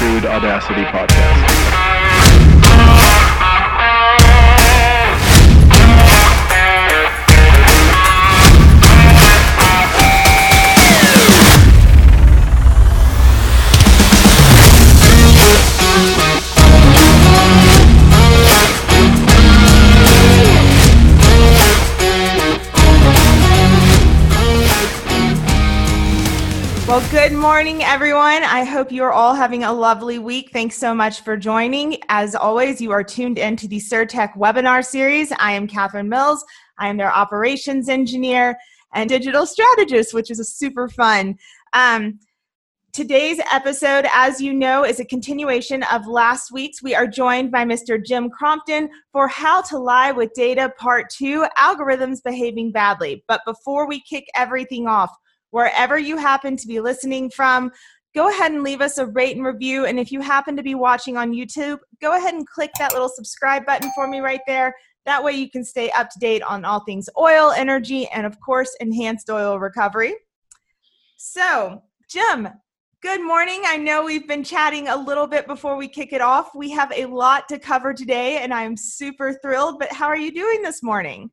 Crude Audacity podcast. Good morning, everyone. I hope you're all having a lovely week. Thanks so much for joining. As always, you are tuned into the Surtek webinar series. I am Catherine Mills. I am their operations engineer and digital strategist, which is a super fun. Um, today's episode, as you know, is a continuation of last week's. We are joined by Mr. Jim Crompton for How to Lie with Data Part 2 Algorithms Behaving Badly. But before we kick everything off, wherever you happen to be listening from. Go ahead and leave us a rate and review. And if you happen to be watching on YouTube, go ahead and click that little subscribe button for me right there. That way you can stay up to date on all things oil, energy, and of course, enhanced oil recovery. So, Jim, good morning. I know we've been chatting a little bit before we kick it off. We have a lot to cover today, and I'm super thrilled. But how are you doing this morning?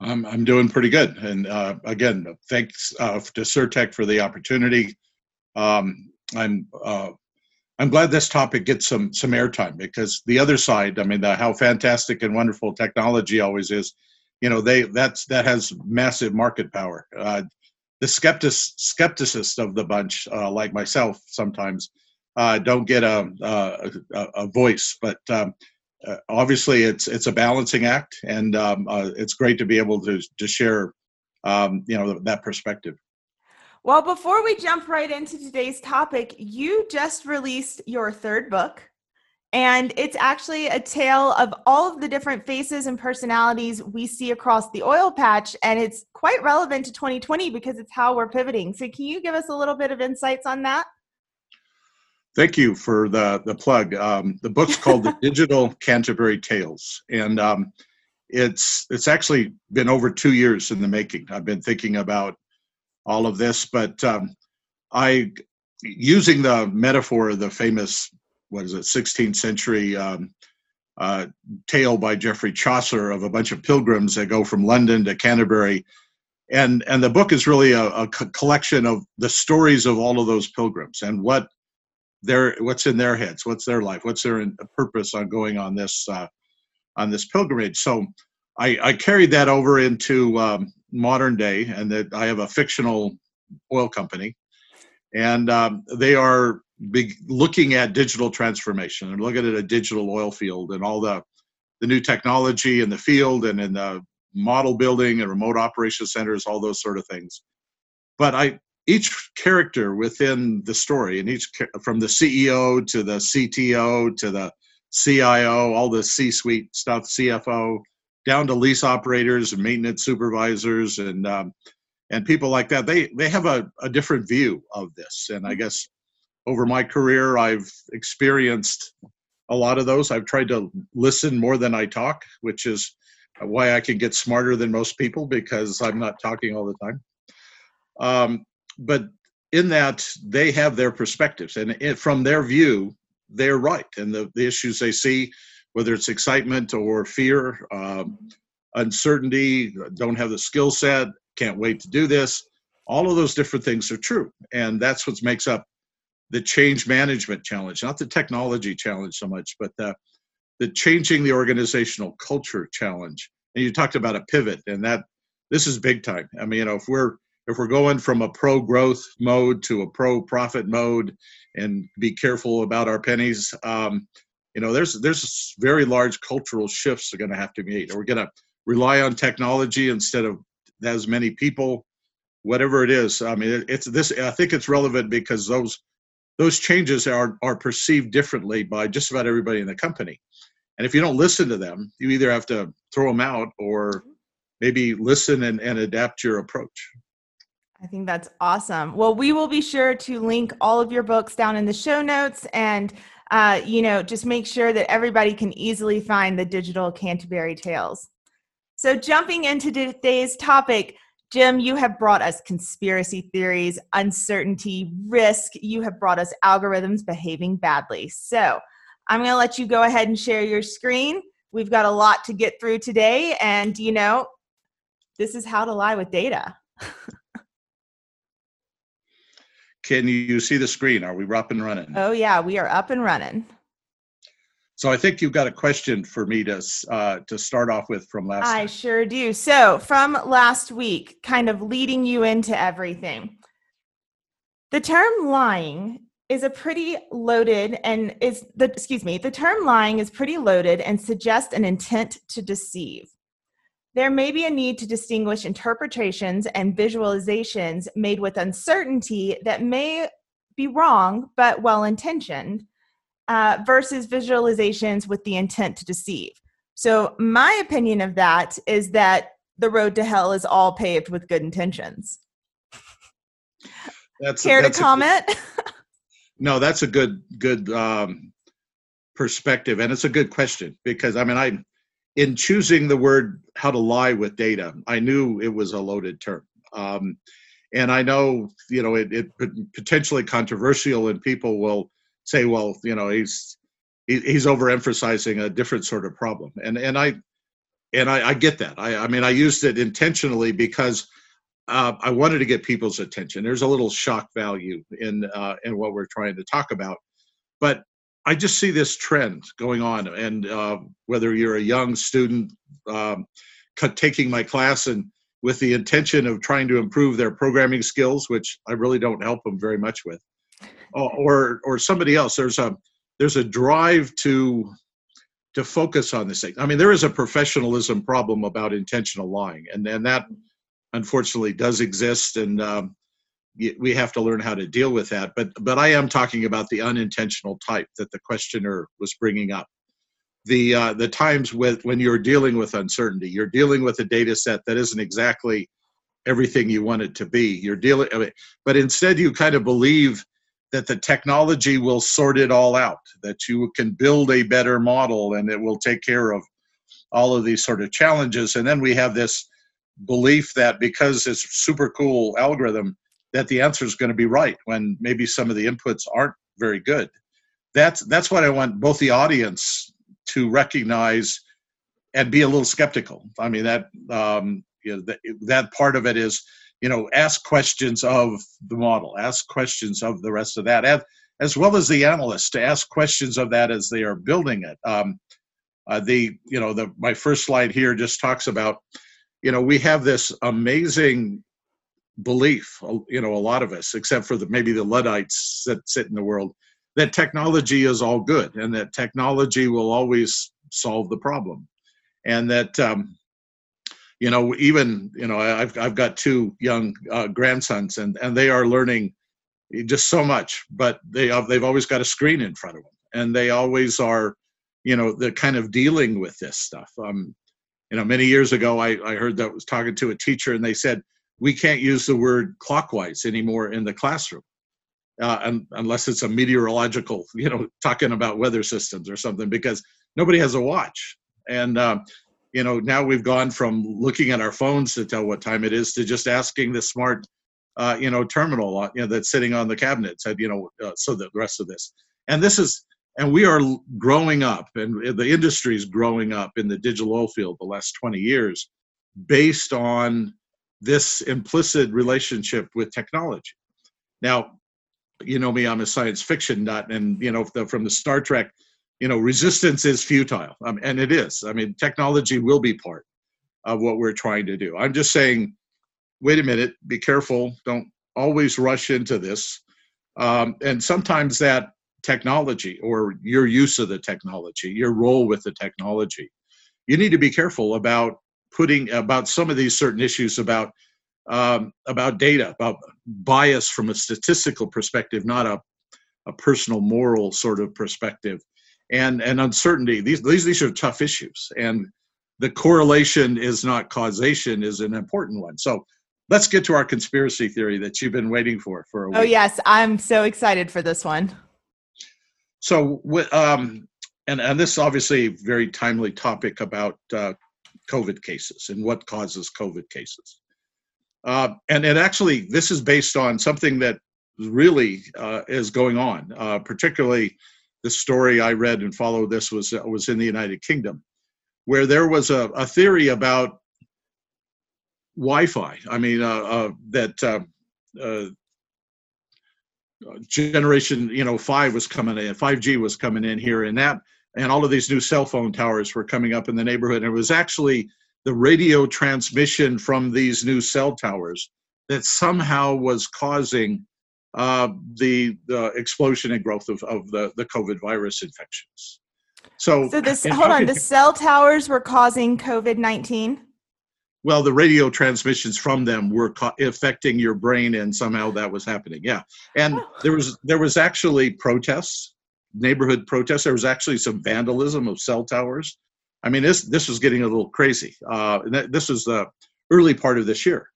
I'm I'm doing pretty good, and uh, again, thanks uh, to Surtek for the opportunity. Um, I'm uh, I'm glad this topic gets some some airtime because the other side, I mean, the, how fantastic and wonderful technology always is, you know, they that's that has massive market power. Uh, the skeptic skepticist of the bunch, uh, like myself, sometimes uh, don't get a, a, a voice, but um, uh, obviously it's it's a balancing act, and um, uh, it's great to be able to to share um, you know that perspective. Well, before we jump right into today's topic, you just released your third book. And it's actually a tale of all of the different faces and personalities we see across the oil patch. And it's quite relevant to 2020 because it's how we're pivoting. So, can you give us a little bit of insights on that? Thank you for the the plug. Um, the book's called The Digital Canterbury Tales, and um, it's it's actually been over two years in the making. I've been thinking about all of this, but um, I using the metaphor of the famous what is it 16th century um, uh, tale by Geoffrey Chaucer of a bunch of pilgrims that go from London to Canterbury. And, and the book is really a, a collection of the stories of all of those pilgrims and what their what's in their heads, what's their life, what's their purpose on going on this uh, on this pilgrimage. So I, I carried that over into um, modern day, and that I have a fictional oil company, and um, they are big, looking at digital transformation and looking at a digital oil field and all the the new technology in the field and in the model building and remote operation centers, all those sort of things. But I each character within the story and each from the ceo to the cto to the cio all the c-suite stuff cfo down to lease operators and maintenance supervisors and um, and people like that. They they have a, a different view of this. And i mm-hmm. guess over my career i've experienced a lot of those. I've tried to listen more than i talk which is why i can get smarter than most people because i'm not talking all the time. Um, but in that they have their perspectives and it, from their view they're right and the, the issues they see whether it's excitement or fear um, uncertainty don't have the skill set can't wait to do this all of those different things are true and that's what makes up the change management challenge not the technology challenge so much but the, the changing the organizational culture challenge. And you talked about a pivot and that this is big time. I mean you know if we're if we're going from a pro growth mode to a pro profit mode and be careful about our pennies um, you know there's there's very large cultural shifts are going to have to be made we're going to rely on technology instead of as many people whatever it is. I mean it's this i think it's relevant because those those changes are are perceived differently by just about everybody in the company. And if you don't listen to them you either have to throw them out or maybe listen and, and adapt your approach I think that's awesome. Well, we will be sure to link all of your books down in the show notes and uh, you know, just make sure that everybody can easily find the digital Canterbury Tales. So, jumping into today's topic, Jim, you have brought us conspiracy theories, uncertainty, risk. You have brought us algorithms behaving badly. So I'm going to let you go ahead and share your screen. We've got a lot to get through today. And, you know, this is how to lie with data. Can you see the screen? Are we up and running? Oh, yeah, we are up and running. So I think you've got a question for me to uh, to start off with from last. I time. sure do. So from last week, kind of leading you into everything. The term lying is a pretty loaded and is the excuse me the term lying is pretty loaded and suggests an intent to deceive there may be a need to distinguish interpretations and visualizations made with uncertainty that may be wrong but well intentioned uh, versus visualizations with the intent to deceive. So, my opinion of that is that the road to hell is all paved with good intentions. That's Care that's to a- comment? no, that's a good good um, perspective, and it's a good question because I mean, I in choosing the word how to lie with data, I knew it was a loaded term. Um, and I know, you know, it, it potentially controversial, and people will say, well, you know, he's he, he's overemphasizing a different sort of problem, and and I and I, I get that. I, I mean, I used it intentionally because uh, I wanted to get people's attention. There's a little shock value in uh, in what we're trying to talk about, but I just see this trend going on, and uh, whether you're a young student um, taking my class and with the intention of trying to improve their programming skills, which I really don't help them very much with, or or somebody else, there's a there's a drive to to focus on this thing. I mean, there is a professionalism problem about intentional lying, and and that unfortunately does exist, and um, we have to learn how to deal with that. But but I am talking about the unintentional type that the questioner was bringing up. The uh, the times with when you're dealing with uncertainty, you're dealing with a data set that isn't exactly everything you want it to be. You're dealing, I mean, but instead you kind of believe that the technology will sort it all out, that you can build a better model and it will take care of all of these sort of challenges. And then we have this belief that because it's super cool algorithm that the answer is going to be right when maybe some of the inputs aren't very good. That's that's what I want both the audience to recognize and be a little skeptical. I mean that um, you know, that, that part of it is you know ask questions of the model, ask questions of the rest of that, as, as well as the analysts to ask questions of that as they are building it. Um, uh, the you know the my first slide here just talks about you know we have this amazing belief, you know, a lot of us, except for the, maybe the Luddites that sit in the world, that technology is all good and that technology will always solve the problem. And that, um, you know, even, you know, I've, I've got two young uh, grandsons and, and they are learning just so much, but they have, they've always got a screen in front of them and they always are, you know, the kind of dealing with this stuff. Um, you know, many years ago, I, I heard that I was talking to a teacher and they said, we can't use the word clockwise anymore in the classroom uh, un- unless it's a meteorological you know talking about weather systems or something because nobody has a watch. And um, you know now we've gone from looking at our phones to tell what time it is to just asking the smart uh, you know terminal uh, you know that's sitting on the cabinet said you know uh, so the rest of this. And this is and we are growing up and the industry is growing up in the digital oil field the last 20 years based on this implicit relationship with technology. Now, you know me, I'm a science fiction nut, and you know from the Star Trek, you know, resistance is futile, um, and it is. I mean, technology will be part of what we're trying to do. I'm just saying, wait a minute, be careful, don't always rush into this, um, and sometimes that technology or your use of the technology, your role with the technology, you need to be careful about putting about some of these certain issues about um, about data, about bias from a statistical perspective, not a, a personal moral sort of perspective, and and uncertainty. These these these are tough issues, and the correlation is not causation is an important one. So let's get to our conspiracy theory that you've been waiting for for a week. Oh yes, I'm so excited for this one. So um, and and this is obviously a very timely topic about uh, COVID cases and what causes COVID cases. Uh, and and actually, this is based on something that really uh, is going on. Uh, particularly, the story I read and followed this was was in the United Kingdom, where there was a, a theory about Wi-Fi. I mean, uh, uh, that uh, generation, you know, five was coming in, 5G was coming in here, and that, and all of these new cell phone towers were coming up in the neighborhood. And it was actually the radio transmission from these new cell towers that somehow was causing uh, the, the explosion and growth of, of the, the COVID virus infections. So, so this hold on, the cell towers were causing COVID nineteen. Well, the radio transmissions from them were ca- affecting your brain, and somehow that was happening. Yeah, and Oh. there was there was actually protests, neighborhood protests. There was actually some vandalism of cell towers. I mean, this this was getting a little crazy. Uh, this was the early part of this year,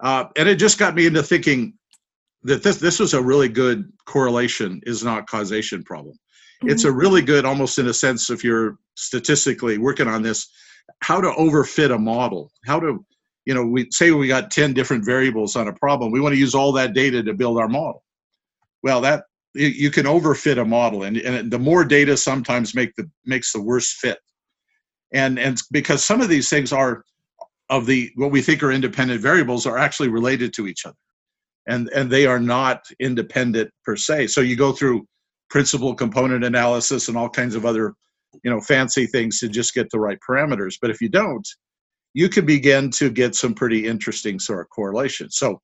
uh, and it just got me into thinking that this this was a really good correlation is not causation problem. It's a really good, almost in a sense, if you're statistically working on this, how to overfit a model. How to, you know, we say we got 10 different variables on a problem. We want to use all that data to build our model. Well, that you, can overfit a model, and, and the more data sometimes make the makes the worst fit. And and because some of these things are of the what we think are independent variables are actually related to each other, and and they are not independent per se. So you go through principal component analysis and all kinds of other you know fancy things to just get the right parameters but if you don't you can begin to get some pretty interesting sort of correlations so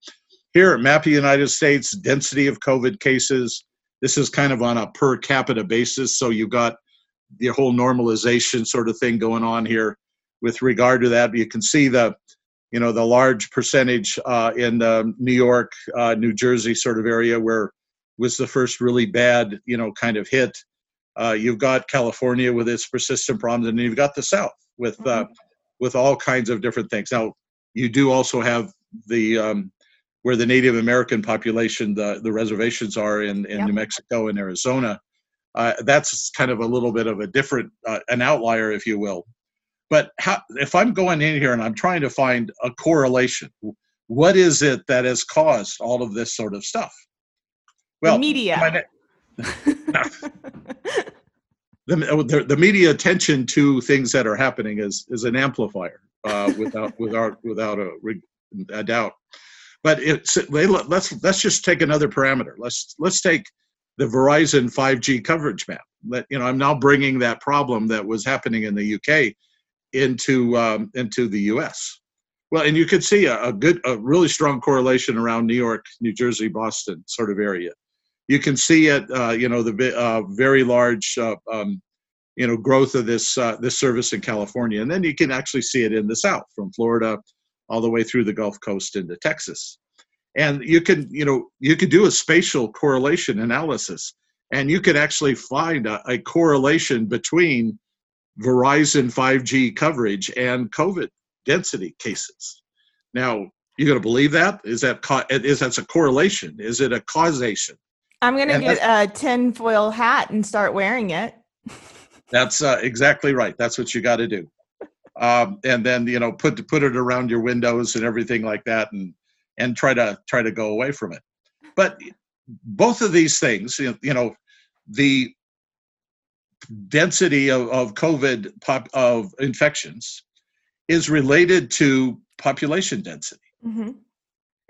here map of the united states density of covid cases this is kind of on a per capita basis so you've got the whole normalization sort of thing going on here with regard to that. You can see the you know the large percentage uh, in um, new york uh, new jersey sort of area where was the first really bad you know kind of hit. Uh, you've got California with its persistent problems, and you've got the South with uh, with all kinds of different things. Now, you do also have the um, where the Native American population, the the reservations are in in Yep. New Mexico and Arizona. Uh, that's kind of a little bit of a different, uh, an outlier, if you will. But how, if I'm going in here and I'm trying to find a correlation, what is it that has caused all of this sort of stuff? the media. my the, the, the media attention to things that are happening is is an amplifier uh, without without without a, a doubt. But it's they, let's let's just take another parameter. Let's let's take the Verizon 5G coverage map. Let you know I'm now bringing that problem that was happening in the UK into um, into the US. Well, and you could see a, a good, a really strong correlation around New York, New Jersey, Boston sort of area you can see it uh, you know the uh, very large uh, um, you know growth of this uh, this service in California and then you can actually see it in the south from Florida all the way through the Gulf Coast into Texas and you can you know you could do a spatial correlation analysis and you could actually find a, a correlation between Verizon 5G coverage and COVID density cases now you're going to believe that is that co- is that's a correlation is it a causation I'm gonna And get a tinfoil hat and start wearing it. That's uh, exactly right. That's what you got to do. Um, and then you know put put it around your windows and everything like that, and and try to try to go away from it. But both of these things, you know, the density of, of COVID pop, of infections is related to population density. hmm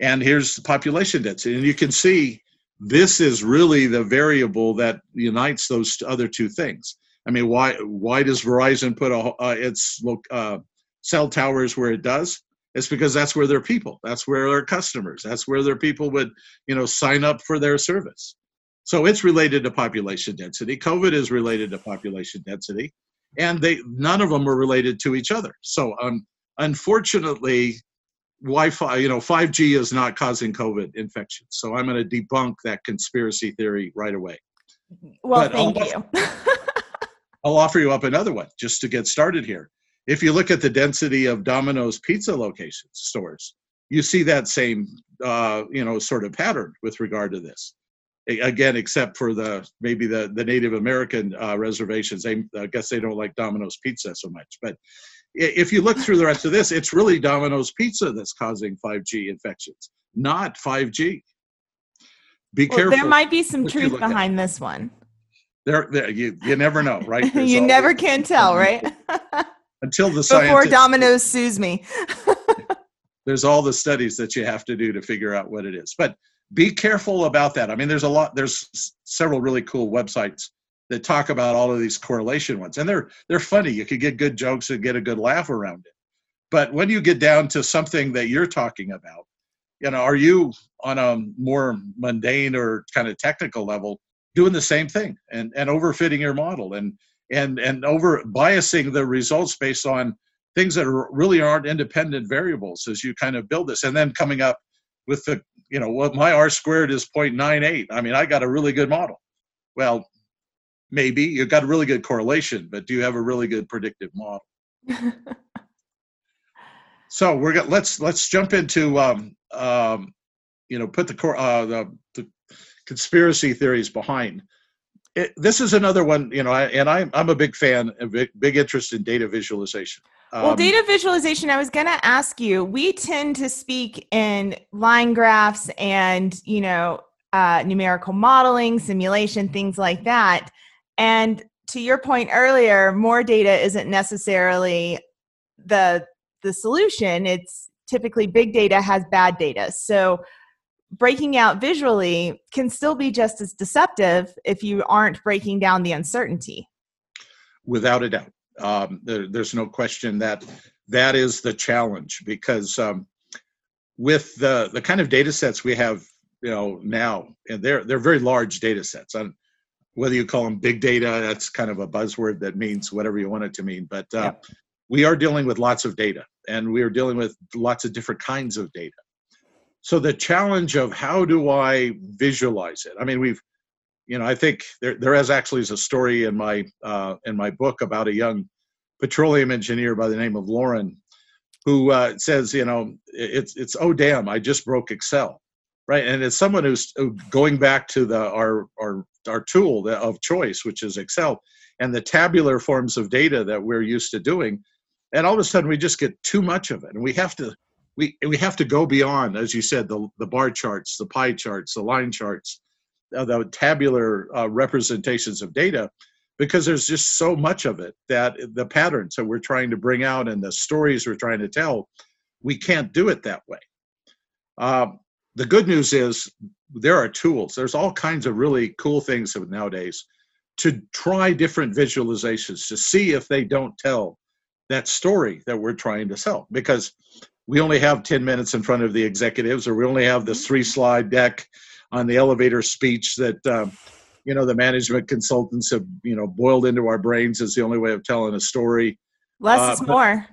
And here's the population density, and you can see this is really the variable that unites those other two things. I mean, why why does Verizon put a, uh, its uh, cell towers where it does? It's because that's where their people, that's where their customers, that's where their people would, you know, sign up for their service. So it's related to population density. COVID is related to population density, and they none of them are related to each other. So um, unfortunately, Wi-Fi, you know, 5G is not causing COVID infections. So I'm going to debunk that conspiracy theory right away. Well, But thank you. I'll offer you up another one just to get started here. If you look at the density of Domino's pizza locations, stores, you see that same, uh, you know, sort of pattern with regard to this. Again, except for the maybe the the Native American uh, reservations, they, I guess they don't like Domino's pizza so much. But if you look through the rest of this, it's really Domino's Pizza that's causing 5G infections, not 5G. Be well, careful. There might be some truth behind this one. There, there you, you never know, right? You never can tell, right? until the Before scientists, Domino's sues me. there's all the studies that you have to do to figure out what it is. But be careful about that. I mean, there's a lot. There's several really cool websites that talk about all of these correlation ones, and they're they're funny. You could get good jokes and get a good laugh around it. But when you get down to something that you're talking about, you know, are you on a more mundane or kind of technical level doing the same thing and and overfitting your model and and and over biasing the results based on things that are, really aren't independent variables as you kind of build this. And then coming up with the you know what my r squared is 0.98 i mean i got a really good model. Well maybe you've got a really good correlation but do you have a really good predictive model? So we're going let's let's jump into um, um, you know put the core uh, the, the conspiracy theories behind it, this is another one you know I, and I, i'm a big fan a big, big interest in data visualization Well, Um, data visualization, I was going to ask you, we tend to speak in line graphs and, you know, uh, numerical modeling, simulation, things like that. And to your point earlier, more data isn't necessarily the the solution. It's typically big data has bad data. So breaking out visually can still be just as deceptive if you aren't breaking down the uncertainty. without a doubt. Um, there, there's no question that that is the challenge because um, with the the kind of data sets we have, you know, now, and they're they're very large data sets. And whether you call them big data, that's kind of a buzzword that means whatever you want it to mean. But uh, we are dealing with lots of data, and we are dealing with lots of different kinds of data. So the challenge of how do I visualize it? I mean, we've you know, I think there there is actually is a story in my uh, in my book about a young petroleum engineer by the name of Lauren, who uh, says, you know, it's it's oh damn, I just broke Excel, right? And it's someone who's going back to the our our our tool of choice, which is Excel, and the tabular forms of data that we're used to doing, and all of a sudden we just get too much of it, and we have to. We, we have to go beyond, as you said, the, the bar charts, the pie charts, the line charts, uh, the tabular uh, representations of data because there's just so much of it that the patterns that we're trying to bring out and the stories we're trying to tell we can't do it that way. Um, the good news is there are tools. There's all kinds of really cool things nowadays to try different visualizations to see if they don't tell that story that we're trying to sell because we only have 10 minutes in front of the executives or we only have this three slide deck on the elevator speech that um, you know the management consultants have you know boiled into our brains as the only way of telling a story. Less Uh, is but- more.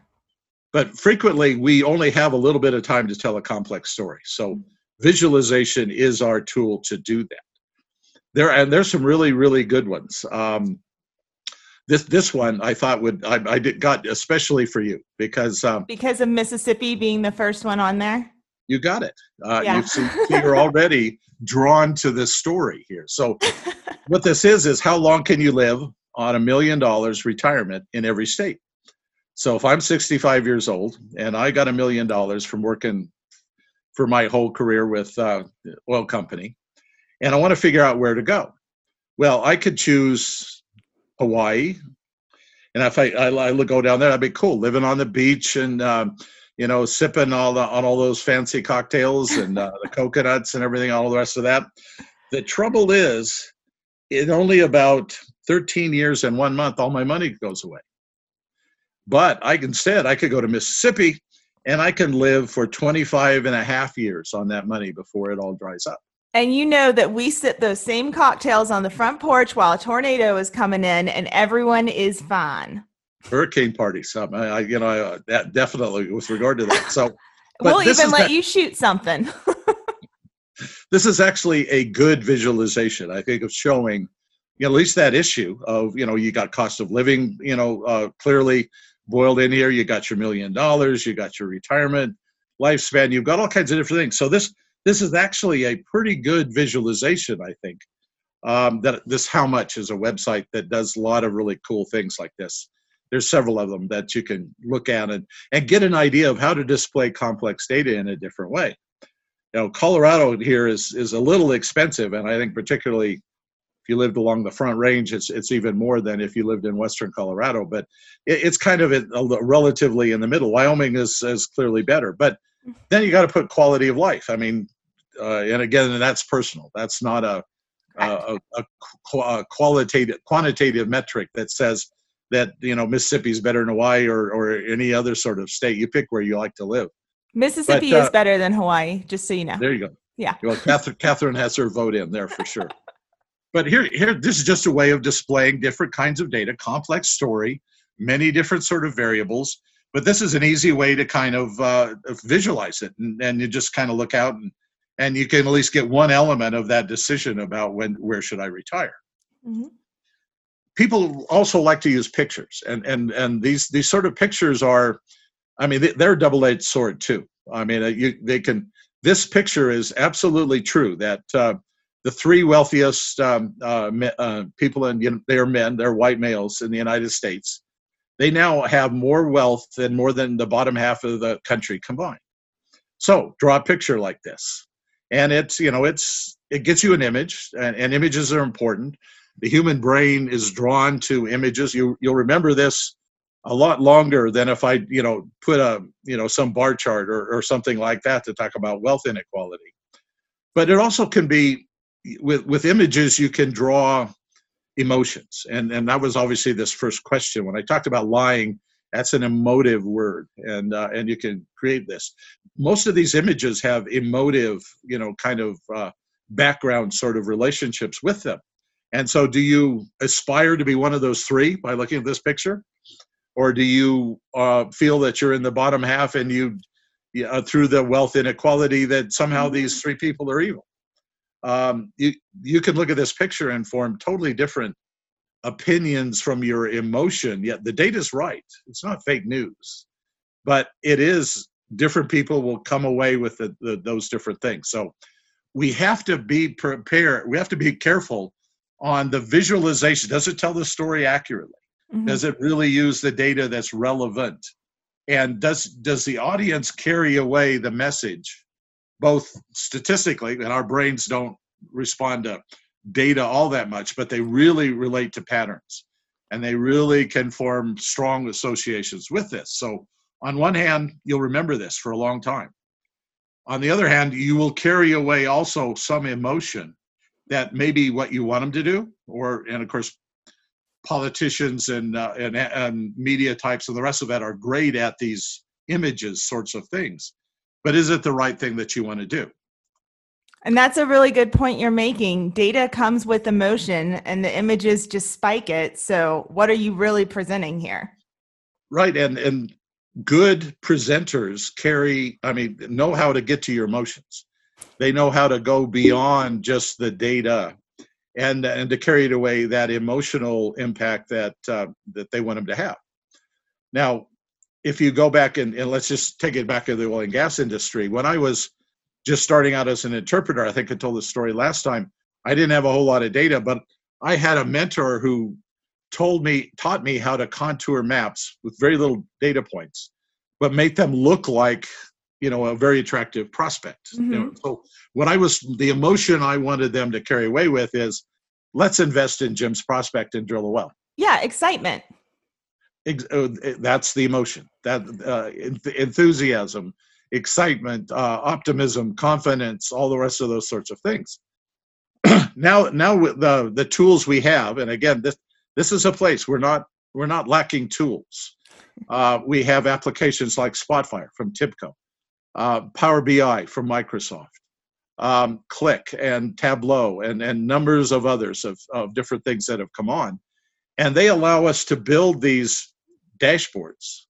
but frequently we only have a little bit of time to tell a complex story. So visualization is our tool to do that. There and there's some really really good ones. Um, this this one i thought would i, I did got especially for you because um, Because of Mississippi being the first one on there. you got it uh, Yeah. you see you're already drawn to this story here so what this is is how long can you live on a million dollars retirement in every state so if i'm 65 years old and i got a million dollars from working for my whole career with uh, oil company and i want to figure out where to go well i could choose hawaii. And if i, I, I look- go down there I'd be cool. Living on the beach and um, you know sipping all the, on all those fancy cocktails and uh, the coconuts and everything all the rest of that. The trouble is in only about 13 years and one month all my money goes away. But i can instead i could go to mississippi and i can live for 25 and a half years on that money before it all dries up And you know that we sip those same cocktails on the front porch while a tornado is coming in and everyone is fine. hurricane parties um, I, I you know I, that definitely with regard to that so But we'll this even is let the- you shoot something. this is actually a good visualization i think of showing you know, at least that issue of you know you got cost of living you know uh, clearly boiled in here you got your million dollars you got your retirement lifespan you've got all kinds of different things so this this is actually a pretty good visualization i think um, that this how much is a website that does a lot of really cool things like this there's several of them that you can look at and, and get an idea of how to display complex data in a different way. You know, Colorado here is is a little expensive, and I think particularly if you lived along the Front Range, it's it's even more than if you lived in Western Colorado. But it, it's kind of a, a relatively in the middle. Wyoming is is clearly better, but then you got to put quality of life. I mean, uh, and again, and that's personal. That's not a a, a, a, qualitative quantitative metric that says that you know Mississippi is better than Hawaii or or any other sort of state. You pick where you like to live. Mississippi but, uh, is better than Hawaii, just so you know. There you go. Yeah. Well, Catherine, Catherine has her vote in there for sure. but here, here, this is just a way of displaying different kinds of data, complex story, many different sort of variables. But this is an easy way to kind of uh, visualize it, and, and you just kind of look out and and you can at least get one element of that decision about when where should I retire. Mm-hmm. People also like to use pictures, and and and these these sort of pictures are, I mean, they're a double-edged sword too. I mean, uh, you they can. This picture is absolutely true that uh, the three wealthiest um, uh, uh, people in you know, they are men, they're white males in the United States. They now have more wealth than more than the bottom half of the country combined. So draw a picture like this and it's you know it's it gets you an image and, and, images are important. The human brain is drawn to images. You you'll remember this a lot longer than if i you know put a you know some bar chart or, or something like that to talk about wealth inequality. But it also can be with with images you can draw emotions. And and that was obviously this first question. When i talked about lying that's an emotive word and uh, and you can create this. Most of these images have emotive you know kind of uh, background sort of relationships with them. And so do you aspire to be one of those three by looking at this picture? Or do you uh, feel that you're in the bottom half and you uh, through the wealth inequality that somehow these mm-hmm. three people are evil? Um, you you can look at this picture and form totally different opinions from your emotion yet the data is right. It's not fake news. But it is different people will come away with the, the, those different things. So we have to be prepared we have to be careful on the visualization. Does it tell the story accurately? Mm-hmm. does it really use the data that's relevant? And does does the audience carry away the message both statistically and our brains don't respond to data all that much, but they really relate to patterns and they really can form strong associations with this. So, on one hand, you'll remember this for a long time. On the other hand, you will carry away also some emotion that may be what you want them to do, or, and of course, politicians and, uh, and, and media types and the rest of that are great at these images sorts of things. But is it the right thing that you want to do? And that's a really good point you're making. Data comes with emotion and the images just spike it. So what are you really presenting here? Right. And and good presenters carry, I mean, know how to get to your emotions. They know how to go beyond just the data and and to carry it away that emotional impact that uh, that they want them to have. Now, if you go back and, and let's just take it back to the oil and gas industry, when I was just starting out as an interpreter, I think I told this story last time. I didn't have a whole lot of data, but I had a mentor who told me, taught me how to contour maps with very little data points, but make them look like, you know, a very attractive prospect. Mm-hmm. You know? Mm-hmm. So what I was, the emotion I wanted them to carry away with is, let's invest in Jim's prospect and drill a well. Yeah, excitement. Uh, that's the emotion. That uh, enthusiasm excitement, uh, optimism, confidence, all the rest of those sorts of things. now, now with the the tools we have, and again, this this is a place we're not we're not lacking tools. Uh, we have applications like Spotfire from TIBCO, uh, Power BI from Microsoft, um, Qlik and Tableau, and and numbers of others of, of different things that have come on, and they allow us to build these dashboards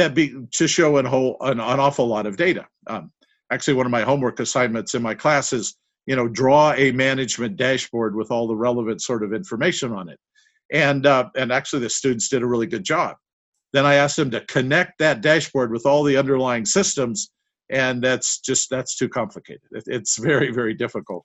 that be to show an whole an, an awful lot of data. Um, actually, one of my homework assignments in my class is you know draw a management dashboard with all the relevant sort of information on it, and uh, and actually the students did a really good job. Then I asked them to connect that dashboard with all the underlying systems, and that's just that's too complicated. It, it's very very difficult.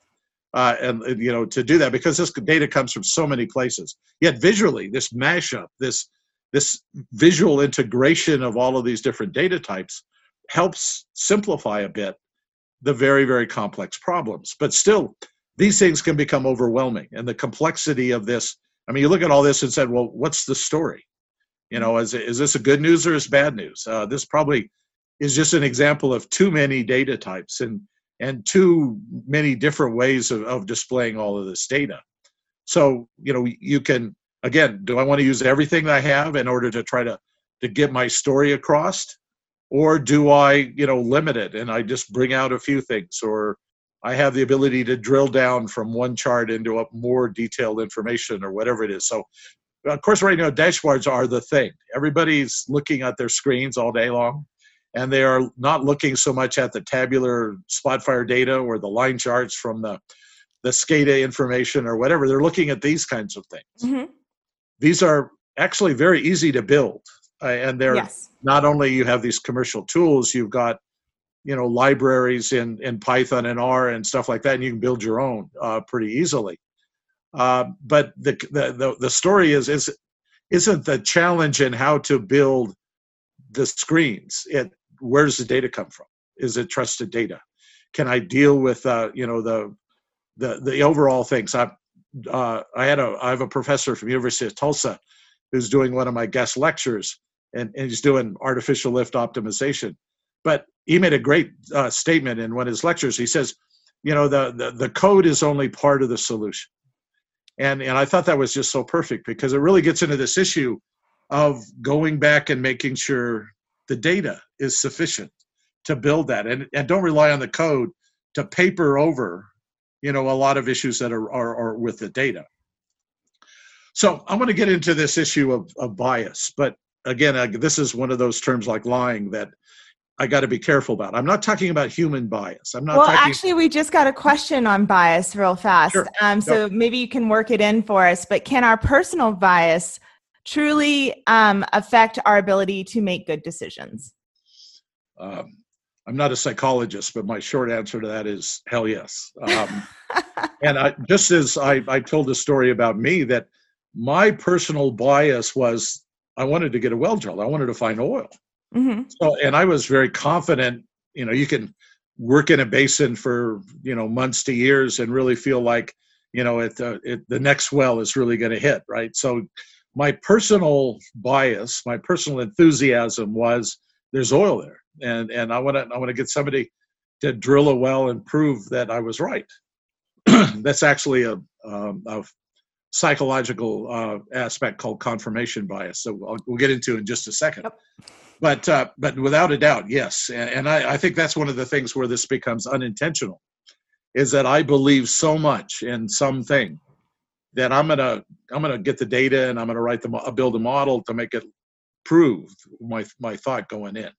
Uh, and, you know to do that because this data comes from so many places. Yet visually, this mashup, this this visual integration of all of these different data types helps simplify a bit the very very complex problems. But still these things can become overwhelming. And the complexity of this i mean you look at all this and said well what's the story? You know is, is this a good news or is bad news? Uh, this probably is just an example of too many data types and and too many different ways of, of displaying all of this data. So you know you can again do i want to use everything i have in order to try to to get my story across or do i you know limit it and i just bring out a few things or i have the ability to drill down from one chart into a more detailed information or whatever it is so of course right now dashboards are the thing everybody's looking at their screens all day long and they are not looking so much at the tabular spotfire data or the line charts from the the SCADA information or whatever. They're looking at these kinds of things. Mm-hmm. These are actually very easy to build, uh, and they're yes. not only you have these commercial tools, you've got you know libraries in in Python and R and stuff like that, and you can build your own uh, pretty easily. Uh, but the, the the the story is is isn't the challenge in how to build the screens. It where does the data come from? Is it trusted data? Can I deal with uh, you know the the the overall things. I uh, I had a I have a professor from University of Tulsa who's doing one of my guest lectures, and, and he's doing artificial lift optimization. But he made a great uh, statement in one of his lectures. He says, you know, the, the the code is only part of the solution, and and I thought that was just so perfect because it really gets into this issue of going back and making sure the data is sufficient to build that, and and don't rely on the code to paper over you know a lot of issues that are are, are with the data so i'm going to get into this issue of, of bias but again uh, this is one of those terms like lying that I got to be careful about. I'm not talking about human bias. I'm not. Well, talking- actually, we just got a question on bias real fast. Sure. Um, so maybe you can work it in for us. But can our personal bias truly um, affect our ability to make good decisions? Um, I'm not a psychologist, but my short answer to that is hell yes. Um, and I, just as I, I told a story about me, that my personal bias was I wanted to get a well drilled. I wanted to find oil. Mm-hmm. So, and I was very confident. You know, you can work in a basin for you know months to years and really feel like you know it, uh, it the next well is really going to hit right. So, my personal bias, my personal enthusiasm was there's oil there and and I want to I want to get somebody to drill a well and prove that I was right. That's actually a, um, a psychological uh, aspect called confirmation bias. So I'll, we'll get into in just a second. Yep. But uh, but without a doubt, yes, and, and I, I think that's one of the things where this becomes unintentional, is that I believe so much in something that I'm gonna I'm gonna get the data and I'm gonna write the build a model to make it prove my my thought going in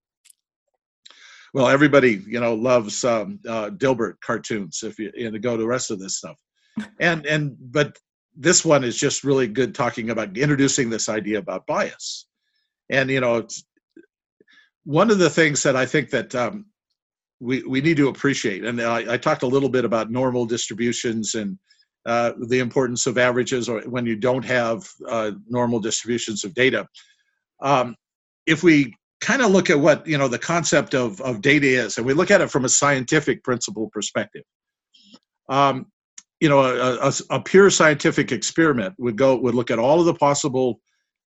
well, everybody you know loves um, uh, Dilbert cartoons. If you and go to the rest of this stuff, and and but this one is just really good talking about introducing this idea about bias, and you know, one of the things that I think that um, we we need to appreciate, and I, I talked a little bit about normal distributions and uh, the importance of averages, or when you don't have uh, normal distributions of data. Um, if we kind of look at what you know the concept of, of data is and we look at it from a scientific principle perspective. Um, you know a, a, a, pure scientific experiment would go would look at all of the possible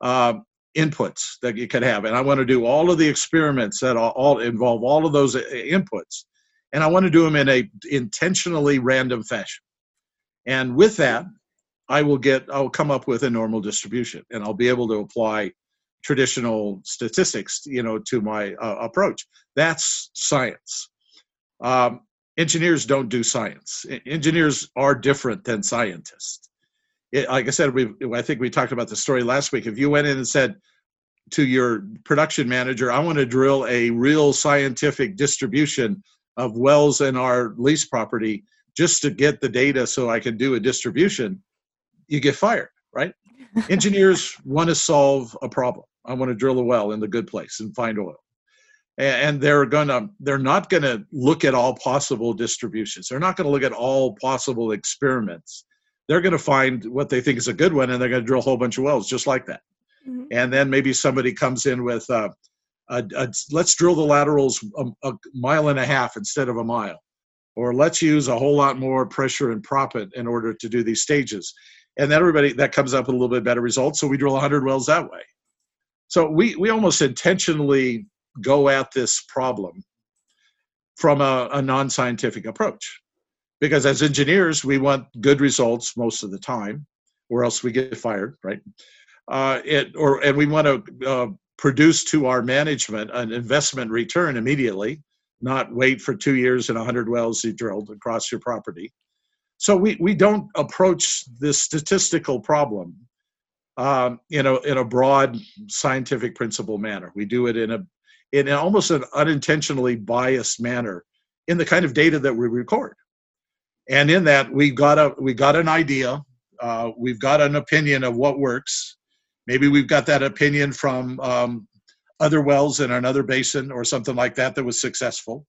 uh, inputs that you could have and i want to do all of the experiments that all, all involve all of those uh, inputs and i want to do them in a intentionally random fashion. And with that i will get i'll come up with a normal distribution and i'll be able to apply traditional statistics, you know, to my uh, approach. That's science. Um, engineers don't do science. Engineers are different than scientists. It, like I said, we I think we talked about the story last week. If you went in and said to your production manager, "I want to drill a real scientific distribution of wells in our lease property just to get the data so I can do a distribution," you get fired, right? Engineers want to solve a problem. I want to drill a well in the good place and find oil. And they're gonna they're not gonna look at all possible distributions. They're not gonna look at all possible experiments. They're gonna find what they think is a good one and they're gonna drill a whole bunch of wells just like that. mm-hmm. and then maybe somebody comes in with uh, a, a, let's drill the laterals a, a, mile and a half instead of a mile or let's use a whole lot more pressure and proppant in order to do these stages and then everybody that comes up with a little bit better results so we drill 100 wells that way so we we almost intentionally go at this problem from a, a non-scientific approach. Because as engineers we want good results most of the time or else we get fired right? Uh, it or and we want to uh, produce to our management an investment return immediately not wait for two years and 100 wells you drilled across your property. So we, we don't approach this statistical problem um, in a in a broad scientific principle manner. We do it in a in almost an unintentionally biased manner in the kind of data that we record. And in that, we got a we got an idea, uh, we've got an opinion of what works. Maybe we've got that opinion from um, other wells in another basin or something like that that was successful.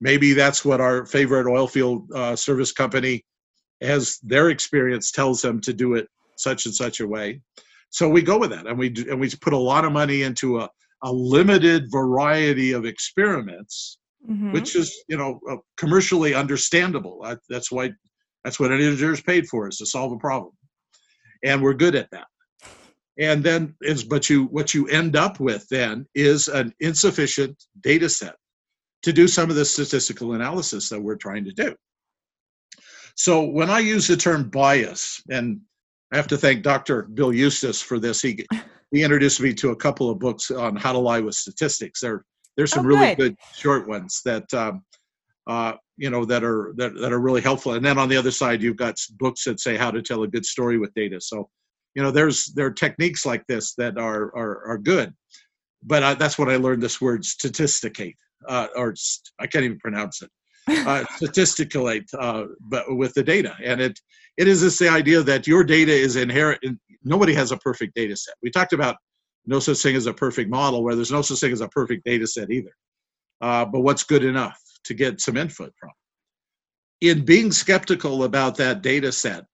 Maybe that's what our favorite oil field uh, service company has their experience tells them to do it such and such a way. So we go with that, and we do, and we put a lot of money into a, a limited variety of experiments, mm-hmm. which is you know uh, commercially understandable. that's why that's what an engineer is paid for is to solve a problem, and we're good at that. And then is but you what you end up with then is an insufficient data set to do some of the statistical analysis that we're trying to do. So when I use the term bias, and I have to thank Dr. Bill Eustace for this. He he introduced me to a couple of books on how to lie with statistics. There there's some oh, really good short ones that um, uh, you know that are that, that are really helpful. And then on the other side, you've got books that say how to tell a good story with data. So you know there's there are techniques like this that are are, are good. But I, that's what I learned this word statisticate, uh, or st- I can't even pronounce it uh, statistically uh, but with the data. And it it is this the idea that your data is inherent nobody has a perfect data set. We talked about no such thing as a perfect model where there's no such thing as a perfect data set either. Uh, but what's good enough to get some input from? In being skeptical about that data set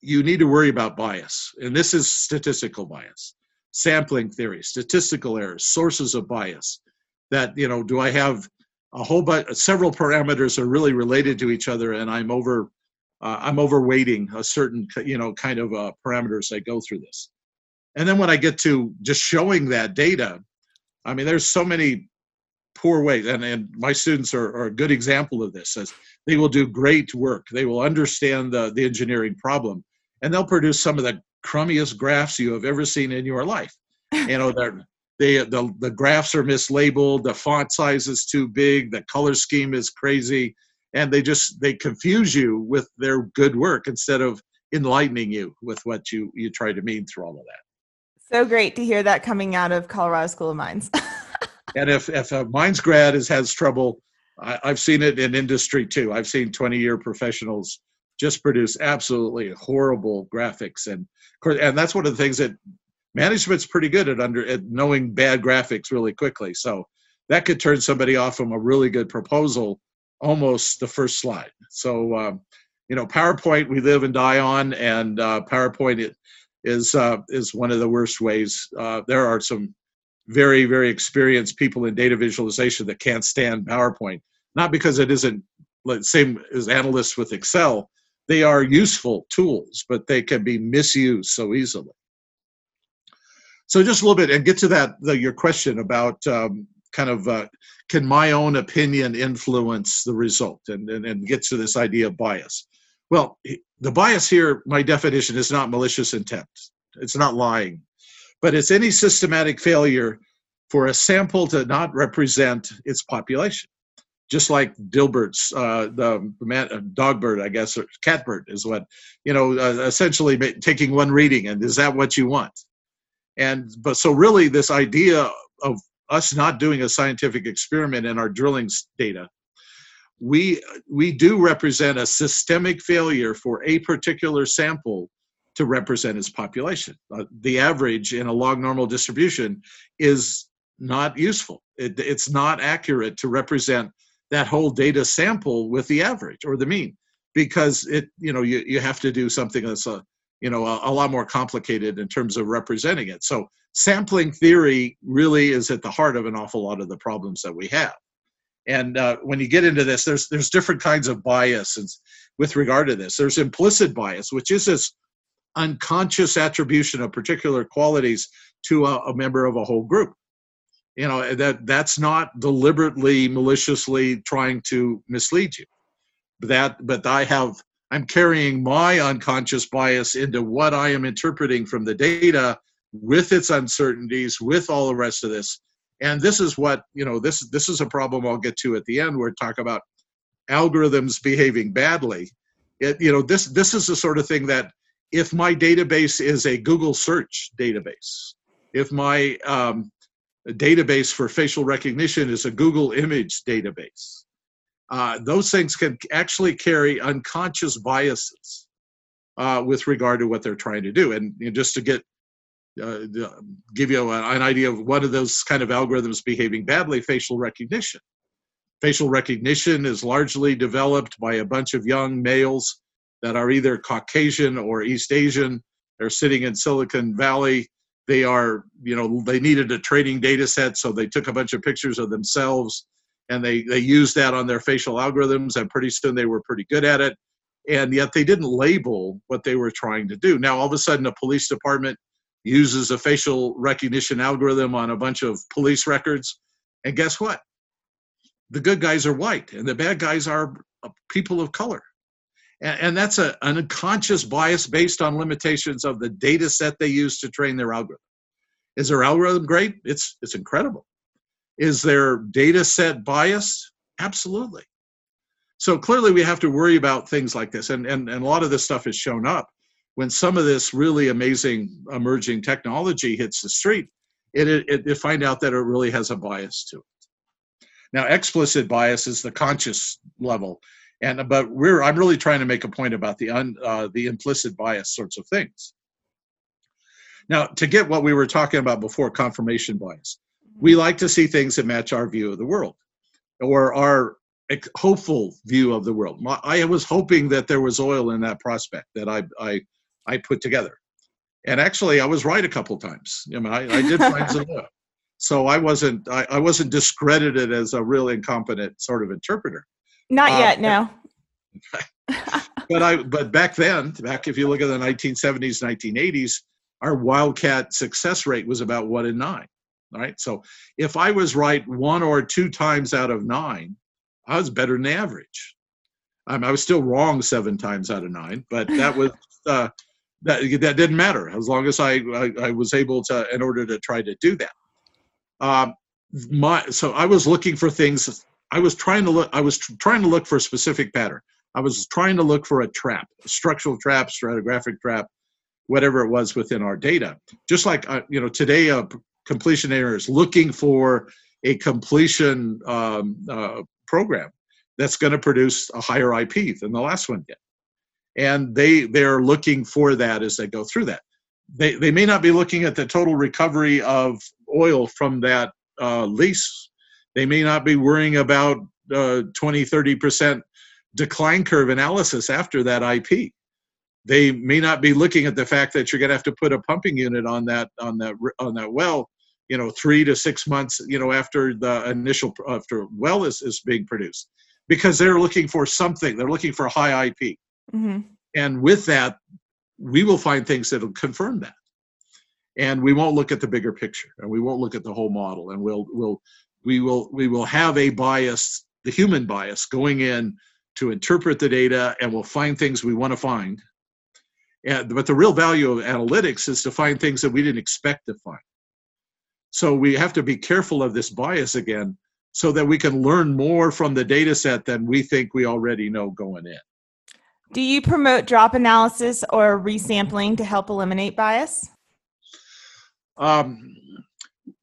you need to worry about bias. And this is statistical bias. Sampling theory statistical errors sources of bias that you know do i have a whole bunch several parameters are really related to each other and i'm over uh, i'm overweighting a certain you know kind of uh, parameters that go through this. And then when i get to just showing that data i mean there's so many poor ways and, and my students are, are a good example of this as they will do great work. They will understand the, the engineering problem and they'll produce some of the crummiest graphs you have ever seen in your life. You know they're they the, the graphs are mislabeled the font size is too big the color scheme is crazy and they just they confuse you with their good work instead of enlightening you with what you you try to mean through all of that. So great to hear that coming out of colorado school of mines. And if if a mines grad has has trouble I, i've seen it in industry too. I've seen 20 year professionals just produce absolutely horrible graphics and course, and that's one of the things that management's pretty good at under at knowing bad graphics really quickly. So that could turn somebody off from a really good proposal almost the first slide. So um, you know, PowerPoint we live and die on, and uh, PowerPoint is uh, is one of the worst ways. Uh, there are some very very experienced people in data visualization that can't stand PowerPoint, not because it isn't same as analysts with Excel. They are useful tools, but they can be misused so easily. So just a little bit, and get to that the, your question about um, kind of uh, can my own opinion influence the result, and, and and get to this idea of bias. Well, the bias here, my definition is not malicious intent. It's not lying, but it's any systematic failure for a sample to not represent its population. Just like Dilbert's, uh, the man, uh, Dogbert, I guess, or Catbert is what, you know, uh, essentially taking one reading, and is that what you want? And but so really, this idea of us not doing a scientific experiment in our drilling data, we we do represent a systemic failure for a particular sample to represent its population. Uh, the average in a log normal distribution is not useful. It, it's not accurate to represent that whole data sample with the average or the mean because it you know you, you have to do something that's a you know a, a, lot more complicated in terms of representing it so sampling theory really is at the heart of an awful lot of the problems that we have. And uh, when you get into this, there's there's different kinds of bias and with regard to this. There's implicit bias, which is this unconscious attribution of particular qualities to a, a member of a whole group. You know that that's not deliberately, maliciously trying to mislead you. That, but I have I'm carrying my unconscious bias into what I am interpreting from the data with its uncertainties, with all the rest of this. And this is what, you know, this this is a problem I'll get to at the end where talk about algorithms behaving badly. It, you know, this this is the sort of thing that if my database is a Google search database, if my um, database for facial recognition is a Google image database, uh, those things can actually carry unconscious biases uh, with regard to what they're trying to do. And, and just to get uh, give you an idea of one of those kind of algorithms behaving badly, facial recognition. Facial recognition is largely developed by a bunch of young males that are either Caucasian or East Asian. They're sitting in Silicon Valley. They are, you know, they needed a training data set, so they took a bunch of pictures of themselves and they they used that on their facial algorithms and pretty soon they were pretty good at it. And yet they didn't label what they were trying to do. Now all of a sudden a police department uses a facial recognition algorithm on a bunch of police records and guess what? The good guys are white and the bad guys are uh, people of color. And, and that's a, an unconscious bias based on limitations of the data set they use to train their algorithm. Is their algorithm great? It's it's incredible is there data set bias? Absolutely. So clearly we have to worry about things like this. And, and, and a lot of this stuff has shown up when some of this really amazing emerging technology hits the street, it, it, it find out that it really has a bias to it. Now, explicit bias is the conscious level, and but we're I'm really trying to make a point about the un, uh, the implicit bias sorts of things. Now, to get what we were talking about before, confirmation bias we like to see things that match our view of the world or our hopeful view of the world. I was hoping that there was oil in that prospect that I I, I put together, and actually I was right a couple times. I mean, I, I did find some oil, so I wasn't I, I, wasn't discredited as a real incompetent sort of interpreter. Not um, yet, no. but I but back then, back if you look at the 1970s, 1980s, our wildcat success rate was about one in nine. Right. So if I was right one or two times out of nine, I was better than average. I was still wrong seven times out of nine, but that was uh, that that didn't matter as long as I, I, I was able to in order to try to do that. Um, my so I was looking for things. I was trying to look. I was tr- trying to look for a specific pattern. I was trying to look for a trap, a structural trap, stratigraphic trap, whatever it was within our data. Just like uh, you know today, a completion errors, looking for a completion um, uh, program that's going to produce a higher IP than the last one did. And they they're looking for that as they go through that. They they may not be looking at the total recovery of oil from that uh, lease. They may not be worrying about uh, 20, 30 percent decline curve analysis after that IP. They may not be looking at the fact that you're going to have to put a pumping unit on that on that on that well you know three to six months you know after the initial after well is, is being produced because they're looking for something they're looking for high ip mm-hmm. and with that we will find things that'll confirm that. And we won't look at the bigger picture and we won't look at the whole model and we'll we'll we will we will have a bias the human bias going in to interpret the data and we'll find things we want to find. And, but the real value of analytics is to find things that we didn't expect to find so we have to be careful of this bias again so that we can learn more from the data set than we think we already know going in. Do you promote drop analysis or resampling to help eliminate bias? Um,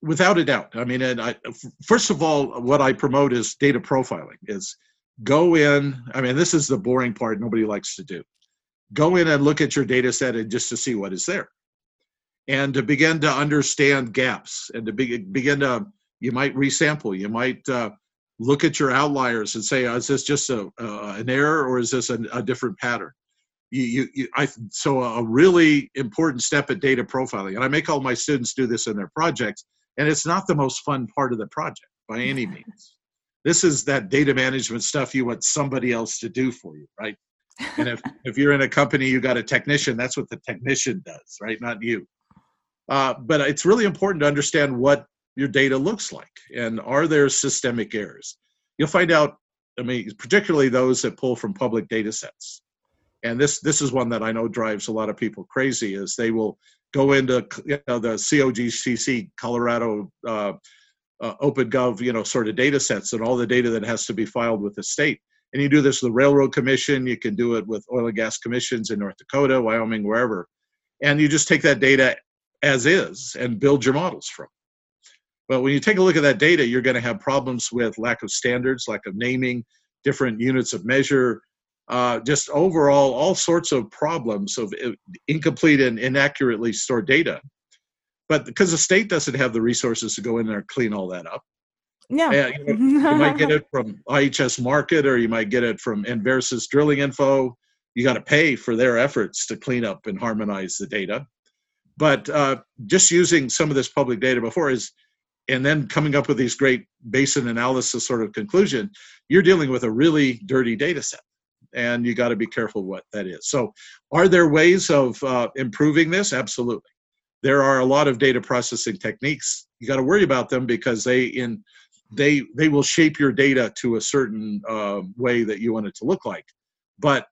without a doubt. I mean, and I, first of all, what I promote is data profiling. Is go in. I mean, this is the boring part. Nobody likes to do. Go in and look at your data set and just to see what is there and to begin to understand gaps and to be, begin to you might resample you might uh, look at your outliers and say is this just a, uh, an error or is this a, a different pattern you, you, you I so a really important step at data profiling, and I make all my students do this in their projects, and it's not the most fun part of the project by any means. This is that data management stuff you want somebody else to do for you, right? And if if you're in a company, you got a technician. That's what the technician does, right? Not you. Uh, but it's really important to understand what your data looks like and are there systemic errors. You'll find out. I mean, particularly those that pull from public data sets and this this is one that I know drives a lot of people crazy is they will go into you know, the COGCC Colorado uh, uh, OpenGov you know sort of data sets and all the data that has to be filed with the state. And you do this with the Railroad Commission. You can do it with oil and gas commissions in North Dakota, Wyoming, wherever. And you just take that data as is and build your models from. But when you take a look at that data, you're going to have problems with lack of standards, lack of naming, different units of measure, uh, just overall all sorts of problems of uh, incomplete and inaccurately stored data. But because the state doesn't have the resources to go in there and clean all that up, yeah, uh, you, know, you, might get it from IHS Markit or you might get it from Enverus Drilling Info. You got to pay for their efforts to clean up and harmonize the data. But uh, just using some of this public data before is, and then coming up with these great basin analysis sort of conclusion, you're dealing with a really dirty data set and you got to be careful what that is. So, are there ways of uh, improving this? Absolutely. There are a lot of data processing techniques. You got to worry about them because they in they they will shape your data to a certain uh, way that you want it to look like. But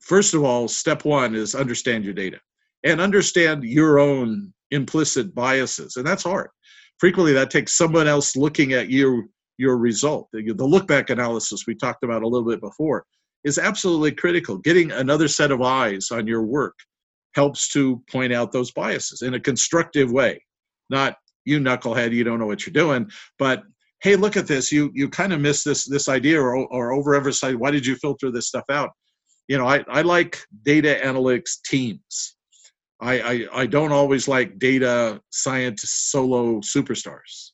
first of all, step one is understand your data and understand your own implicit biases, and that's hard. Frequently, that takes someone else looking at you your result. The, the look back analysis we talked about a little bit before is absolutely critical. Getting another set of eyes on your work helps to point out those biases in a constructive way. Not you knucklehead, you don't know what you're doing, but hey, look at this. You you kind of missed this this idea or or overemphasize. Why did you filter this stuff out? You know, I, I like data analytics teams. I, I, I don't always like data science solo superstars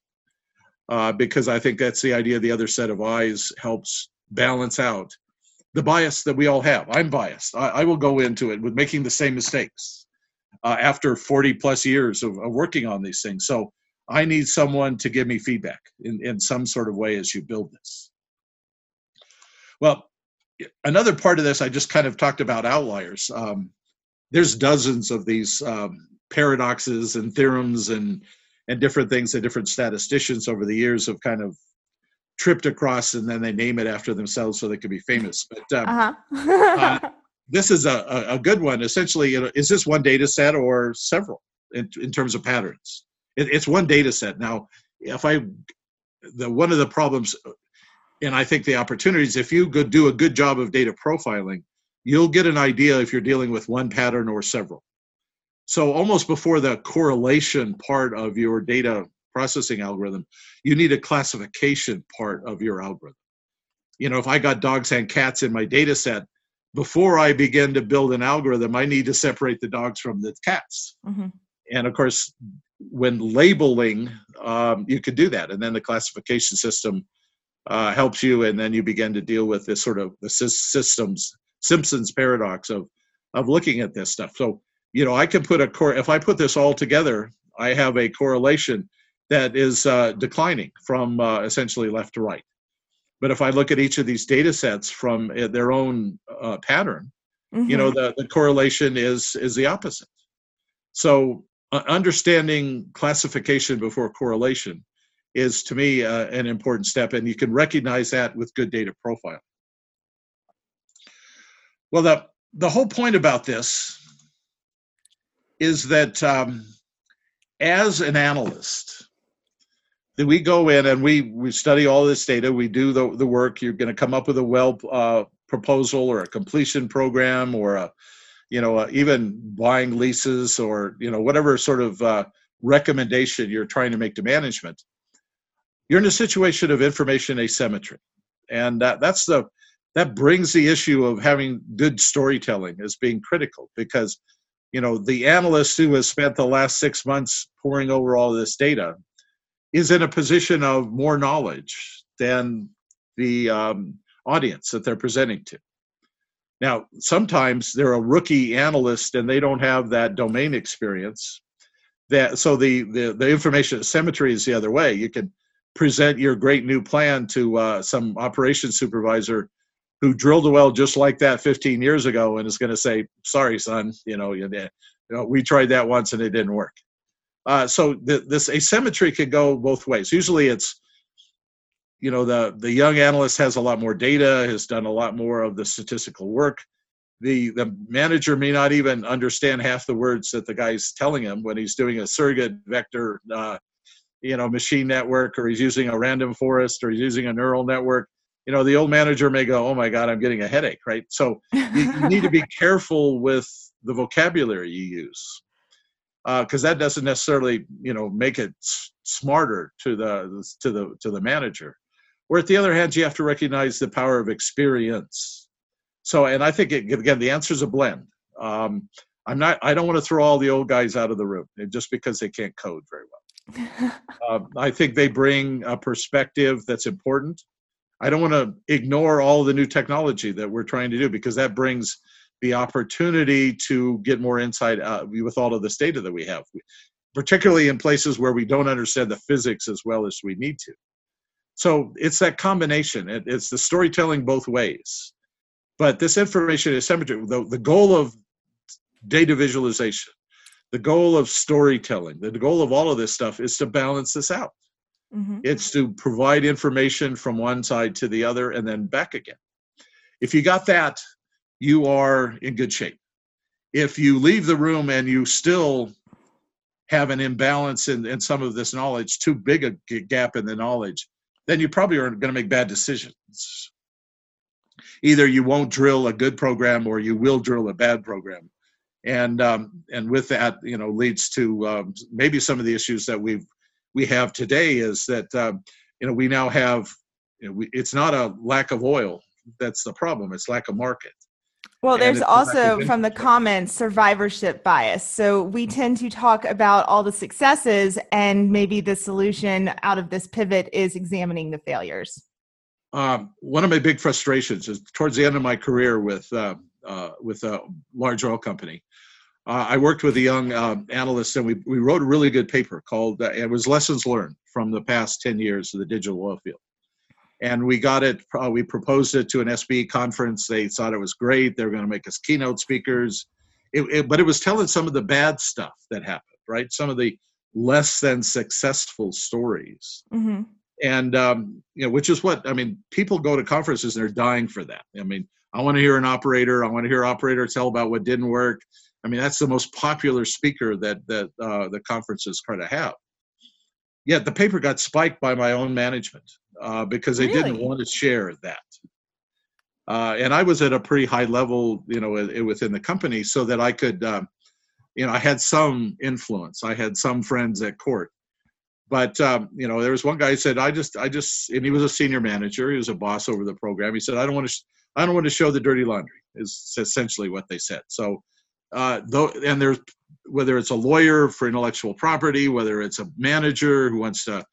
uh, because I think that's the idea. The other set of eyes helps balance out the bias that we all have. I'm biased. I, I will go into it with making the same mistakes uh, after 40 plus years of, of, working on these things. So I need someone to give me feedback in, in some sort of way as you build this. Well, another part of this, I just kind of talked about outliers. Um, there's dozens of these um, paradoxes and theorems and and different things that different statisticians over the years have kind of tripped across and then they name it after themselves so they can be famous. But um, uh-huh. uh, this is a, a good one. Essentially, you know, is this one data set or several in, in terms of patterns? It, it's one data set. Now, if I, the one of the problems, and I think the opportunities, if you could do a good job of data profiling, you'll get an idea if you're dealing with one pattern or several. So almost before the correlation part of your data processing algorithm, you need a classification part of your algorithm. You know, if I got dogs and cats in my data set, before I begin to build an algorithm, I need to separate the dogs from the cats. Mm-hmm. And of course, when labeling, um, you can do that. And then the classification system uh, helps you, and then you begin to deal with this sort of the systems Simpson's paradox of of looking at this stuff. So you know, I can put a core. If I put this all together, I have a correlation that is uh, declining from uh, essentially left to right. But if I look at each of these data sets from uh, their own uh, pattern, mm-hmm. you know, mm-hmm. the, the correlation is is the opposite. So uh, understanding classification before correlation is to me uh, an important step, and you can recognize that with good data profiling. Well, the the whole point about this is that um, as an analyst, we go in and we we study all this data we do the, the work you're going to come up with a well uh, proposal or a completion program or a you know uh, even buying leases or you know whatever sort of uh, recommendation you're trying to make to management you're in a situation of information asymmetry. And that, that's the that brings the issue of having good storytelling as being critical because you know the analyst who has spent the last six months poring over all this data is in a position of more knowledge than the um, audience that they're presenting to. Now, sometimes they're a rookie analyst and they don't have that domain experience. That so the the, the information asymmetry is the other way. You can present your great new plan to uh, some operations supervisor who drilled a well just like that 15 years ago and is going to say, "Sorry, son, you know, you, know, we tried that once and it didn't work." Uh, so the, this asymmetry could go both ways. Usually, it's you know the the young analyst has a lot more data, has done a lot more of the statistical work. The the manager may not even understand half the words that the guy's telling him when he's doing a surrogate vector, uh, you know, machine network, or he's using a random forest, or he's using a neural network you know the old manager may go oh my god i'm getting a headache right? So you, you need to be careful with the vocabulary you use because uh, that doesn't necessarily you know make it s- smarter to the to the to the manager. Where at the other hand you have to recognize the power of experience. So and i think it, again the answer is a blend. Um, i'm not i don't want to throw all the old guys out of the room just because they can't code very well. Uh, i think they bring a perspective that's important I don't want to ignore all the new technology that we're trying to do because that brings the opportunity to get more insight uh, with all of this data that we have, particularly in places where we don't understand the physics as well as we need to. So it's that combination. It, it's the storytelling both ways. But this information is the, the goal of data visualization, the goal of storytelling, the goal of all of this stuff is to balance this out. Mm-hmm. It's to provide information from one side to the other and then back again. If you got that, you are in good shape. If you leave the room and you still have an imbalance in, in some of this knowledge, too big a gap in the knowledge, then you probably are going to make bad decisions. Either you won't drill a good program or you will drill a bad program. And um, and with that, you know, leads to um, maybe some of the issues that we've we have today is that um, you know we now have you know, we, it's not a lack of oil that's the problem it's lack of market well, there's also from the comments survivorship bias. So we tend to talk about all the successes, and maybe the solution out of this pivot is examining the failures. Um, one of my big frustrations is towards the end of my career with uh, uh, with a large oil company uh, I worked with a young uh, analyst, and we, we wrote a really good paper called uh, it was lessons learned from the past 10 years of the digital oil field. And we got it, uh, we proposed it to an SPE conference. They thought it was great. They were going to make us keynote speakers. It, it, but it was telling some of the bad stuff that happened, right? Some of the less than successful stories. Mm-hmm. And, um, you know, which is what, I mean, people go to conferences and they're dying for that. I mean, I want to hear an operator. I want to hear operator tell about what didn't work. I mean, that's the most popular speaker that that uh, the conferences try to have. Yeah, the paper got spiked by my own management uh, because they really? didn't want to share that. Uh, and I was at a pretty high level, you know, within the company, so that I could, um, you know, I had some influence. I had some friends at court, but um, you know, there was one guy who said, "I just, I just," and he was a senior manager. He was a boss over the program. He said, "I don't want to, sh- I don't want to show the dirty laundry." Is essentially what they said. So uh, though, and there's whether it's a lawyer for intellectual property, whether it's a manager who wants to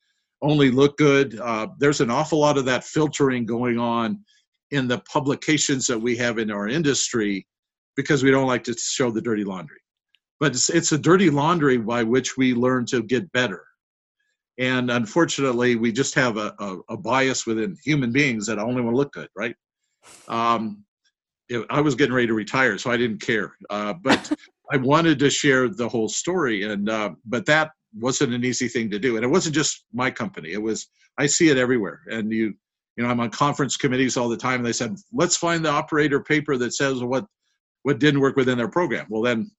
only look good, uh, there's an awful lot of that filtering going on in the publications that we have in our industry because we don't like to show the dirty laundry. But it's, it's a dirty laundry by which we learn to get better. And unfortunately, we just have a, a, a bias within human beings that only want to look good, right? Um, I was getting ready to retire, so I didn't care. Uh, but I wanted to share the whole story, and uh, but that wasn't an easy thing to do. And it wasn't just my company; it was I see it everywhere. And you, you know, I'm on conference committees all the time. And they said, let's find the operator paper that says what what didn't work within their program. Well, then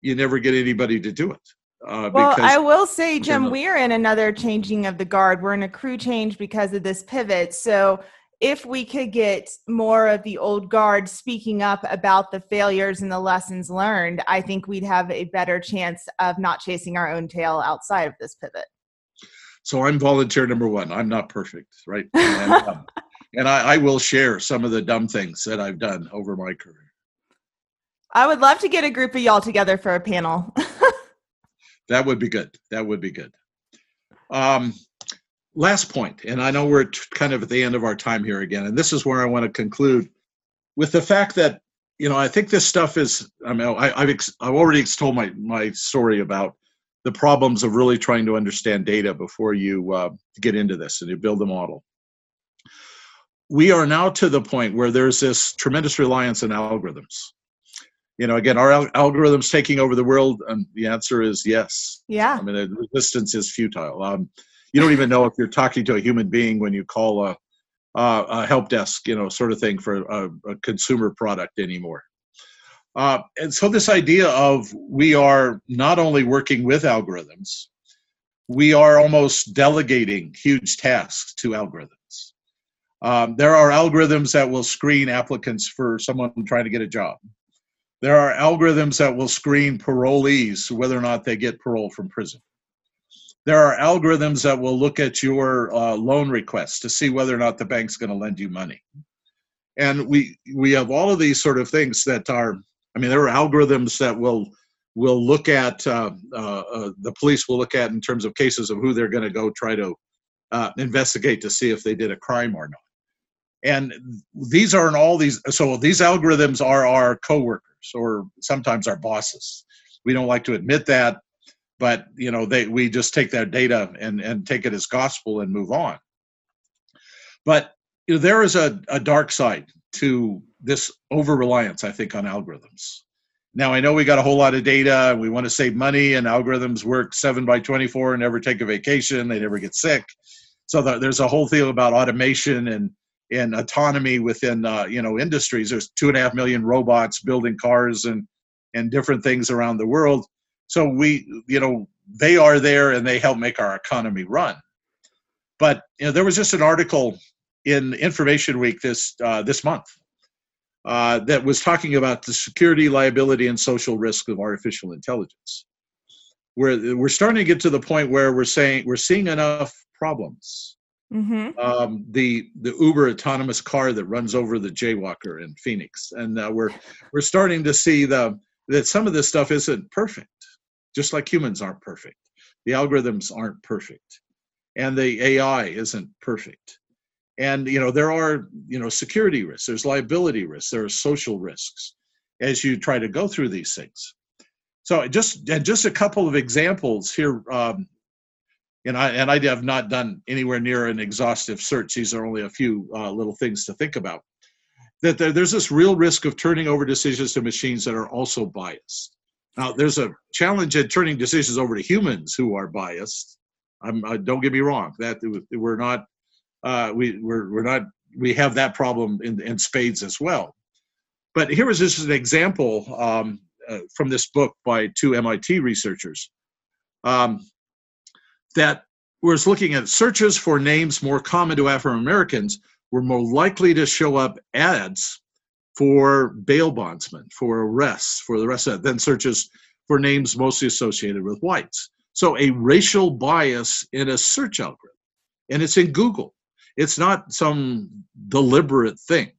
you never get anybody to do it. Uh, well, I will say, Jim, we're in another changing of the guard. We're in a crew change because of this pivot. So if we could get more of the old guard speaking up about the failures and the lessons learned, I think we'd have a better chance of not chasing our own tail outside of this pivot. So I'm volunteer number one. I'm not perfect, right? And, um, and I, I will share some of the dumb things that I've done over my career. I would love to get a group of y'all together for a panel. that would be good. That would be good. Um, last point, and I know we're kind of at the end of our time here again, and this is where I want to conclude with the fact that you know, I think this stuff is. I mean, I, have ex, I've already told my my story about the problems of really trying to understand data before you uh, get into this and you build a model. We are now to the point where there's this tremendous reliance on algorithms. You know, again, are al- algorithms taking over the world? And the answer is yes. Yeah. I mean, the resistance is futile. Um, you don't even know if you're talking to a human being when you call a, a, a help desk, you know, sort of thing for a, a consumer product anymore. Uh, and so this idea of we are not only working with algorithms, we are almost delegating huge tasks to algorithms. Um, there are algorithms that will screen applicants for someone trying to get a job. There are algorithms that will screen parolees whether or not they get parole from prison. There are algorithms that will look at your uh, loan request to see whether or not the bank's going to lend you money. And we we have all of these sort of things that are I mean, there are algorithms that will will look at uh, uh, uh, the police will look at in terms of cases of who they're going to go try to uh, investigate to see if they did a crime or not. And these aren't all these. So these algorithms are our coworkers or sometimes our bosses. We don't like to admit that, but you know, they we just take that data and and take it as gospel and move on. But you know, there is a, a dark side to this over reliance, I think, on algorithms. Now, I know we got a whole lot of data and we want to save money, and algorithms work seven by 24 and never take a vacation, they never get sick. So the, there's a whole thing about automation and, and autonomy within uh, you know industries. There's two and a half million robots building cars and and different things around the world. So we you know they are there and they help make our economy run. But you know there was just an article in Information Week this uh, this month uh, that was talking about the security, liability, and social risk of artificial intelligence. We're we're starting to get to the point where we're saying we're seeing enough problems. Mm-hmm. Um, the the Uber autonomous car that runs over the jaywalker in Phoenix, and uh, we're we're starting to see the that some of this stuff isn't perfect, just like humans aren't perfect. The algorithms aren't perfect, and the AI isn't perfect and you know there are you know security risks there's liability risks there are social risks as you try to go through these things so just and just a couple of examples here um, and I and I have not done anywhere near an exhaustive search. These are only a few uh, little things to think about. That there, there's this real risk of turning over decisions to machines that are also biased. Now, there's a challenge in turning decisions over to humans who are biased. I'm, uh, don't get me wrong. That we're not uh, we we're, we're not we have that problem in, in spades as well. But here is just an example um, uh, from this book by two MIT researchers um, that was looking at searches for names more common to Afro Americans were more likely to show up ads for bail bondsmen, for arrests, for the rest of that, then searches for names mostly associated with whites. So a racial bias in a search algorithm, and it's in Google. It's not some deliberate thing.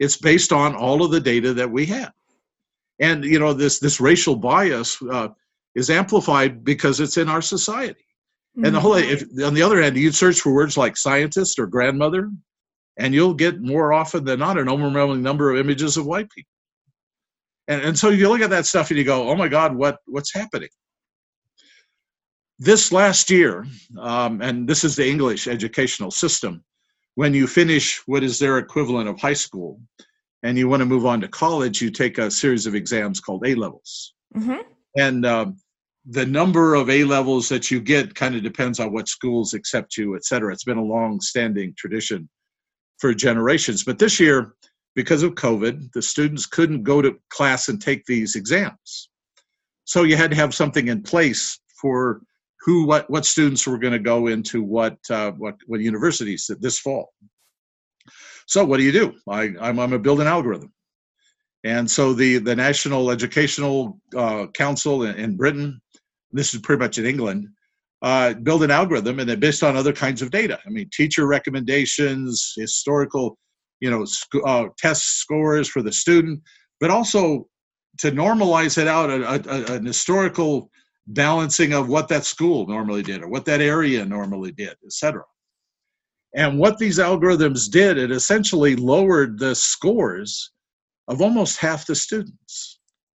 It's based on all of the data that we have. And you know this this racial bias uh, is amplified because it's in our society. And the whole if, on the other hand, you search for words like scientist or grandmother, and you'll get more often than not an overwhelming number of images of white people. And, and so you look at that stuff and you go, oh my God, what what's happening? this last year, um, and this is the English educational system, when you finish what is their equivalent of high school and you want to move on to college, you take a series of exams called A levels. Mm-hmm. And um, the number of A levels that you get kind of depends on what schools accept you, et cetera. It's been a long standing tradition for generations. But this year, because of COVID, the students couldn't go to class and take these exams. So you had to have something in place for who what what students were going to go into what uh, what what universities this fall. So what do you do? I I'm, I'm a build an algorithm, and so the the National Educational uh, Council in, in, Britain, this is pretty much in England, uh, build an algorithm and then based on other kinds of data. I mean, teacher recommendations, historical, you know, sc- uh, test scores for the student, but also to normalize it out a, a, an historical balancing of what that school normally did or what that area normally did, etc. And what these algorithms did, it essentially lowered the scores of almost half the students.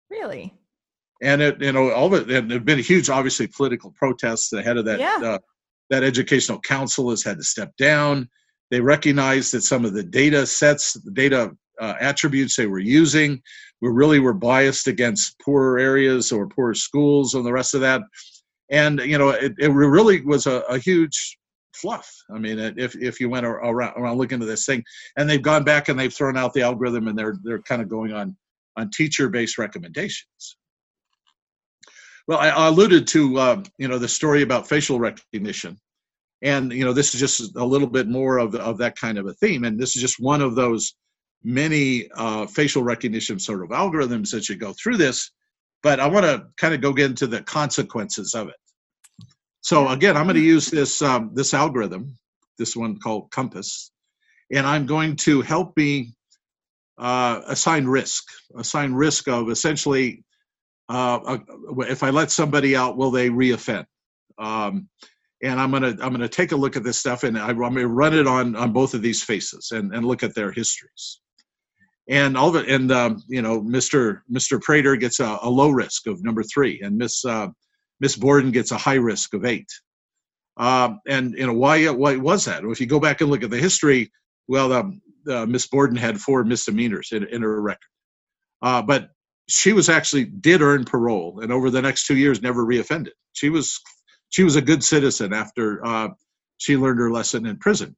Really? And it, you know, all of it, and there've been a huge, obviously, political protests ahead of that. Yeah. Uh, that educational council has had to step down. They recognize that some of the data sets, the data uh, attributes they were using, were really were biased against poorer areas or poorer schools and the rest of that. And you know, it, it really was a, a huge fluff. I mean, if if you went around, around looking at this thing, and they've gone back and they've thrown out the algorithm, and they're they're kind of going on on teacher-based recommendations. Well, I, I alluded to uh, you know the story about facial recognition, and you know this is just a little bit more of of that kind of a theme, and this is just one of those many uh, facial recognition sort of algorithms that you go through this. But I want to kind of go get into the consequences of it. So again, I'm going to use this um, this algorithm, this one called COMPAS, and I'm going to help me uh, assign risk, assign risk of essentially uh, if I let somebody out, will they reoffend? Um, and I'm gonna I'm gonna take a look at this stuff, and I, am gonna run it on on both of these faces and and look at their histories. And all it, and um, you know, Mr. Mr. Prater gets a, a, low risk of number three, and Miss uh, Miss Borden gets a high risk of eight. Um, and you know why why was that? Well, if you go back and look at the history, well, um, uh, Miss Borden had four misdemeanors in, in her record, uh, but she was actually did earn parole, and over the next two years, never reoffended. She was she was a good citizen after uh, she learned her lesson in prison.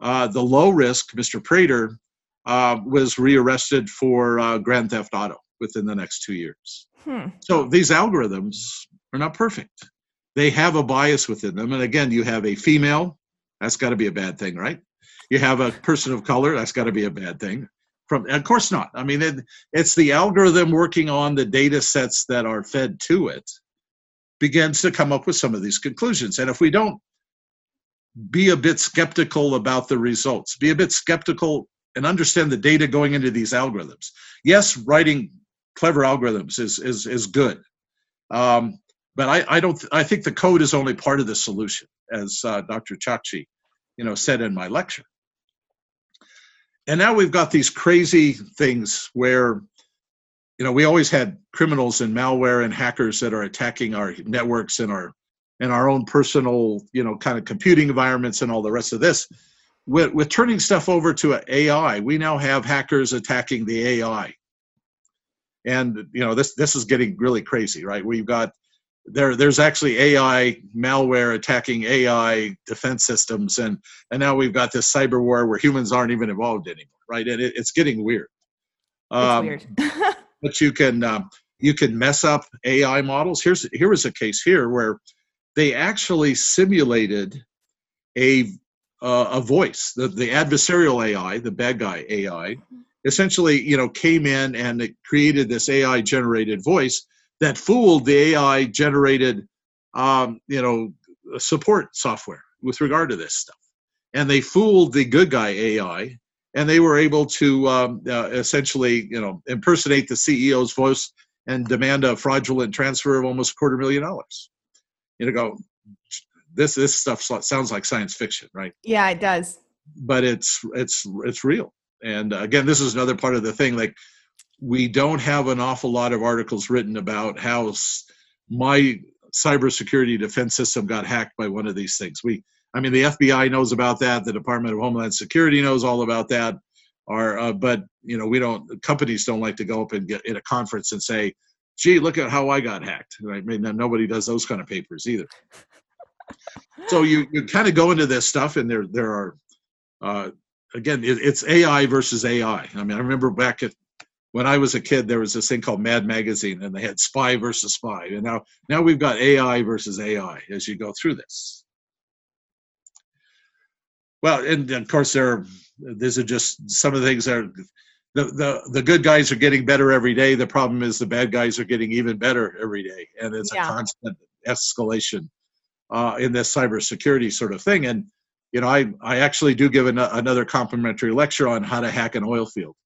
Uh, the low risk, Mr. Prater, uh, was rearrested for uh, grand theft auto within the next two years. Hmm. So these algorithms are not perfect. They have a bias within them. And again, you have a female, that's got to be a bad thing, right? You have a person of color, that's got to be a bad thing. From of course not. I mean, it, it's the algorithm working on the data sets that are fed to it begins to come up with some of these conclusions. And if we don't be a bit skeptical about the results, be a bit skeptical and understand the data going into these algorithms. Yes, writing clever algorithms is is is good, um, but I, I don't. I think the code is only part of the solution, as uh, Dr. Chakchi, you know, said in my lecture. And now we've got these crazy things where, you know, we always had criminals and malware and hackers that are attacking our networks and our and our own personal, you know, kind of computing environments and all the rest of this with, with turning stuff over to AI, we now have hackers attacking the AI. And you know this this is getting really crazy, right? We've got there there's actually AI malware attacking AI defense systems, and and now we've got this cyber war where humans aren't even involved anymore, right? And it, it's getting weird. Um, it's weird. but you can um, you can mess up AI models. Here's here was a case here where they actually simulated a uh, a voice. The, the adversarial AI, the bad guy AI, essentially, you know, came in and it created this AI generated voice that fooled the AI generated, um, you know, support software with regard to this stuff. And they fooled the good guy AI, and they were able to um, uh, essentially, you know, impersonate the CEO's voice and demand a fraudulent transfer of almost a quarter million dollars. You know, go this this stuff sounds like science fiction, right? Yeah, it does. But it's it's it's real. And uh, again, this is another part of the thing. Like, we don't have an awful lot of articles written about how my cybersecurity defense system got hacked by one of these things. We, I mean, the FBI knows about that. The Department of Homeland Security knows all about that. Are uh, but you know we don't companies don't like to go up and get in a conference and say, "Gee, look at how I got hacked." Right? I mean, nobody does those kind of papers either so you, you kind of go into this stuff and there there are uh, again it, it's ai versus ai i mean i remember back at when i was a kid there was this thing called mad magazine and they had spy versus spy and now now we've got ai versus ai as you go through this well and of course there are these are just some of the things that are the, the the good guys are getting better every day the problem is the bad guys are getting even better every day and it's yeah. a constant escalation uh, in this cybersecurity sort of thing. And you know, I I actually do give an, another complimentary lecture on how to hack an oil field.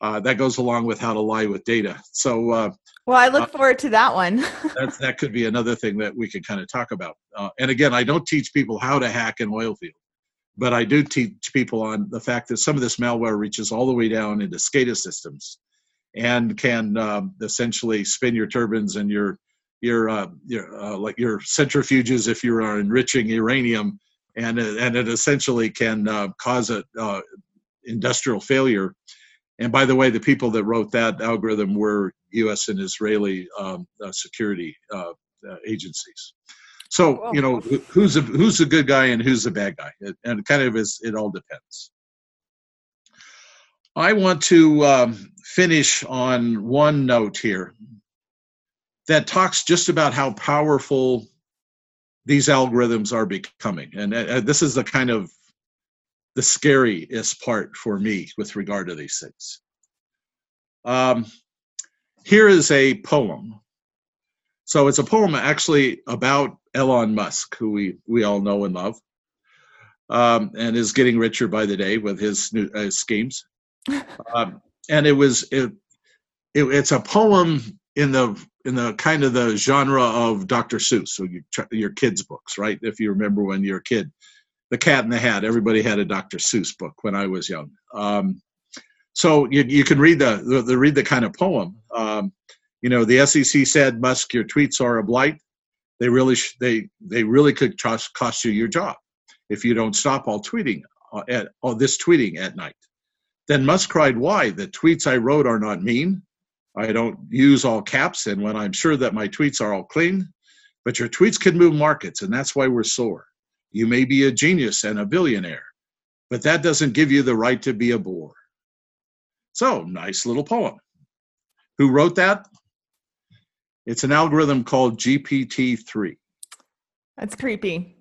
Uh, that goes along with how to lie with data. So, uh, well, I look uh, forward to that one. that that could be another thing that we could kind of talk about. Uh, and again, I don't teach people how to hack an oil field, but I do teach people on the fact that some of this malware reaches all the way down into SCADA systems, and can um, essentially spin your turbines and your your uh, your uh, like your centrifuges if you are enriching uranium, and and it essentially can uh, cause a uh, industrial failure. And by the way, the people that wrote that algorithm were U.S. and Israeli um, uh, security uh, agencies. So you know who's a, who's a good guy and who's a bad guy, and kind of is it all depends. I want to um, finish on one note here that talks just about how powerful these algorithms are becoming. And uh, this is the kind of the scariest part for me with regard to these things. Um, here is a poem. So it's a poem actually about Elon Musk, who we, we all know and love, um, and is getting richer by the day with his new uh, schemes um, and it was it, it, it's a poem in the in the kind of the genre of Dr. Seuss, so your your kids' books, right? If you remember when you're a kid, The Cat in the Hat. Everybody had a Dr. Seuss book when I was young. Um, so you, you can read the, the, the read the kind of poem. Um, you know, the SEC said, Musk, your tweets are a blight. They really sh- they they really could cost, cost you your job if you don't stop all tweeting uh, at all this tweeting at night. Then Musk cried, Why? The tweets I wrote are not mean. I don't use all caps, and when I'm sure that my tweets are all clean, but your tweets can move markets, and that's why we're sore. You may be a genius and a billionaire, but that doesn't give you the right to be a bore. So, nice little poem. Who wrote that? It's an algorithm called GPT-3. That's creepy.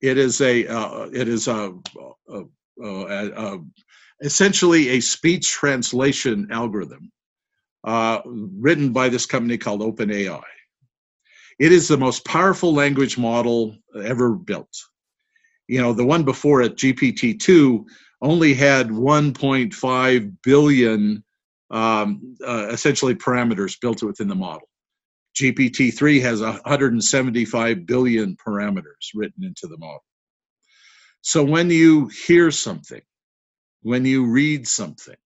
It is a uh, it is a, a, a, a essentially a speech translation algorithm uh, written by this company called OpenAI. It is the most powerful language model ever built. You know, the one before it, GPT-2, only had 1.5 billion um, uh, essentially parameters built within the model. GPT-3 has 175 billion parameters written into the model. So when you hear something, when you read something,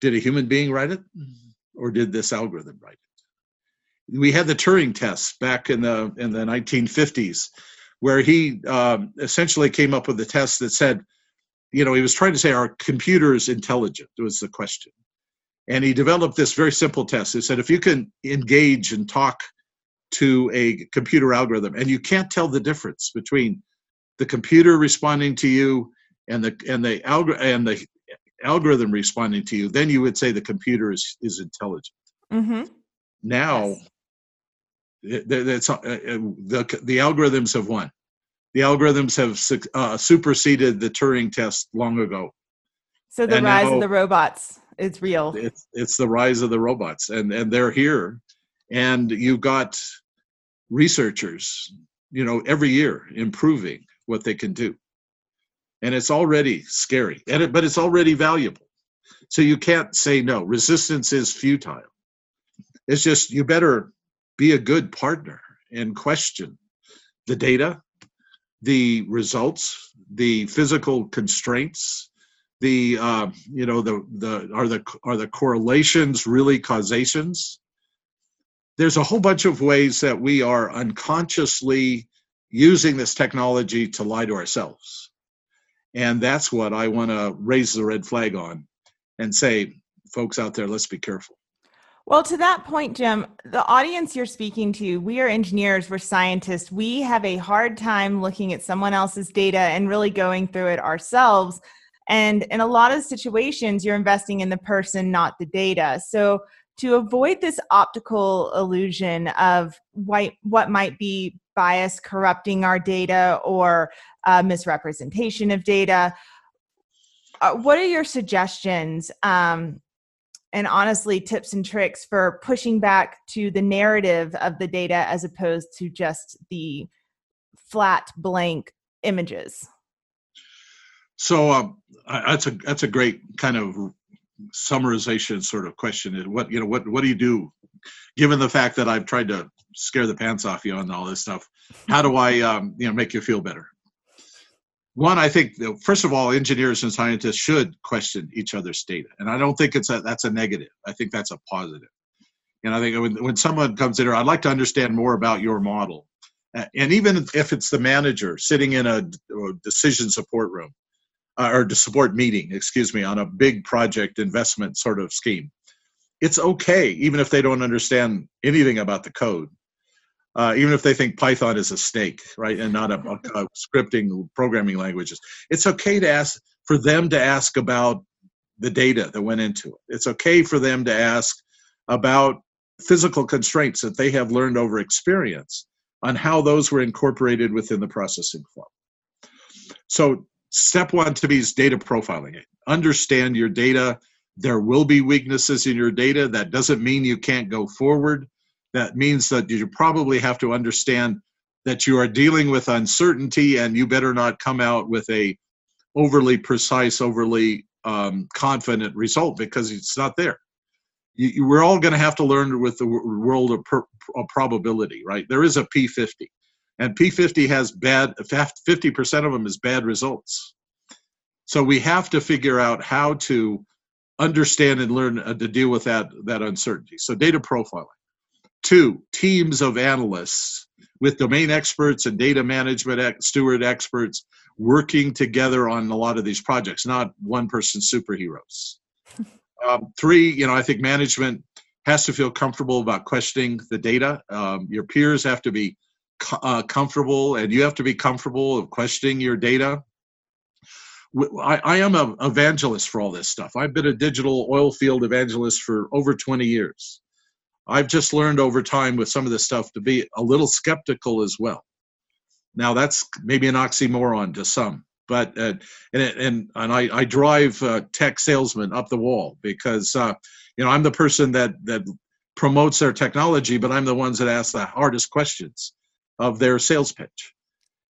did a human being write it or did this algorithm write it? We had the Turing test back in the in the 1950s, where he um, essentially came up with a test that said, you know, he was trying to say, "Are computers intelligent?" Was the question, and he developed this very simple test. He said, if you can engage and talk to a computer algorithm, and you can't tell the difference between the computer responding to you and the and the algor- and the algorithm responding to you, then you would say the computer is is intelligent. Mm-hmm. Now, yes. That's uh, uh, the the algorithms have won. The algorithms have uh, superseded the Turing test long ago. So the and rise now, of the robots is real. It's it's the rise of the robots, and and they're here, and you've got researchers, you know, every year improving what they can do and it's already scary and it, but it's already valuable so you can't say no resistance is futile it's just you better be a good partner and question the data the results the physical constraints the uh, you know the the are the are the correlations really causations there's a whole bunch of ways that we are unconsciously using this technology to lie to ourselves and that's what I want to raise the red flag on and say, folks out there, let's be careful. Well, to that point, Jim, the audience you're speaking to, we are engineers, we're scientists. We have a hard time looking at someone else's data and really going through it ourselves. And in a lot of situations, you're investing in the person, not the data. So, to avoid this optical illusion of what, might be bias corrupting our data or uh, misrepresentation of data. Uh, what are your suggestions um, and honestly tips and tricks for pushing back to the narrative of the data as opposed to just the flat blank images? So um, that's a that's a great kind of summarization sort of question. is What you know, what what do you do, given the fact that I've tried to scare the pants off you on all this stuff? How do I um, you know make you feel better? One, I think first of all, engineers and scientists should question each other's data, and I don't think it's a that's a negative. I think that's a positive. And I think when when someone comes in here, I'd like to understand more about your model, and even if it's the manager sitting in a decision support room uh, or support meeting, excuse me, on a big project investment sort of scheme, it's okay even if they don't understand anything about the code uh, even if they think Python is a snake, right, and not a, a, a, scripting programming languages. It's okay to ask for them to ask about the data that went into it. It's okay for them to ask about physical constraints that they have learned over experience on how those were incorporated within the processing flow. So step one to me is data profiling. Understand your data. There will be weaknesses in your data. That doesn't mean you can't go forward that means that you probably have to understand that you are dealing with uncertainty and you better not come out with a overly precise overly um, confident result because it's not there. You, you, we're all going to have to learn with the world of, per, of probability right? There is a p50 and p50 has bad 50% of them is bad results. So we have to figure out how to understand and learn uh, to deal with that that uncertainty. So data profiling Two, teams of analysts with domain experts and data management steward experts working together on a lot of these projects, not one person superheroes. Um, three, you know, I think management has to feel comfortable about questioning the data. Um, your peers have to be uh, comfortable, and you have to be comfortable of questioning your data. I, I am an evangelist for all this stuff. I've been a digital oil field evangelist for over 20 years. I've just learned over time with some of this stuff to be a little skeptical as well. Now that's maybe an oxymoron to some, but uh, and and and I, I drive uh, tech salesmen up the wall because uh, you know I'm the person that that promotes their technology, but I'm the ones that ask the hardest questions of their sales pitch,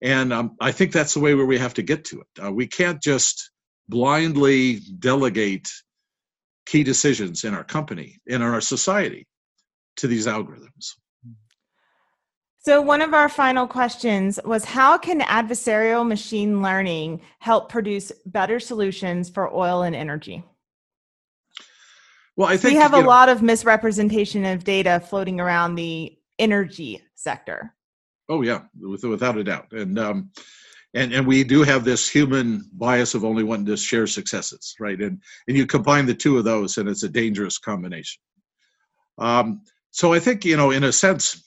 and um, I think that's the way where we have to get to it. Uh, we can't just blindly delegate key decisions in our company in our society to these algorithms. So, one of our final questions was How can adversarial machine learning help produce better solutions for oil and energy? Well, I think we have a know, lot of misrepresentation of data floating around the energy sector. Oh yeah, without a doubt, and um, and and we do have this human bias of only wanting to share successes, right? And and you combine the two of those, and it's a dangerous combination. Um, so I think you know, in a sense,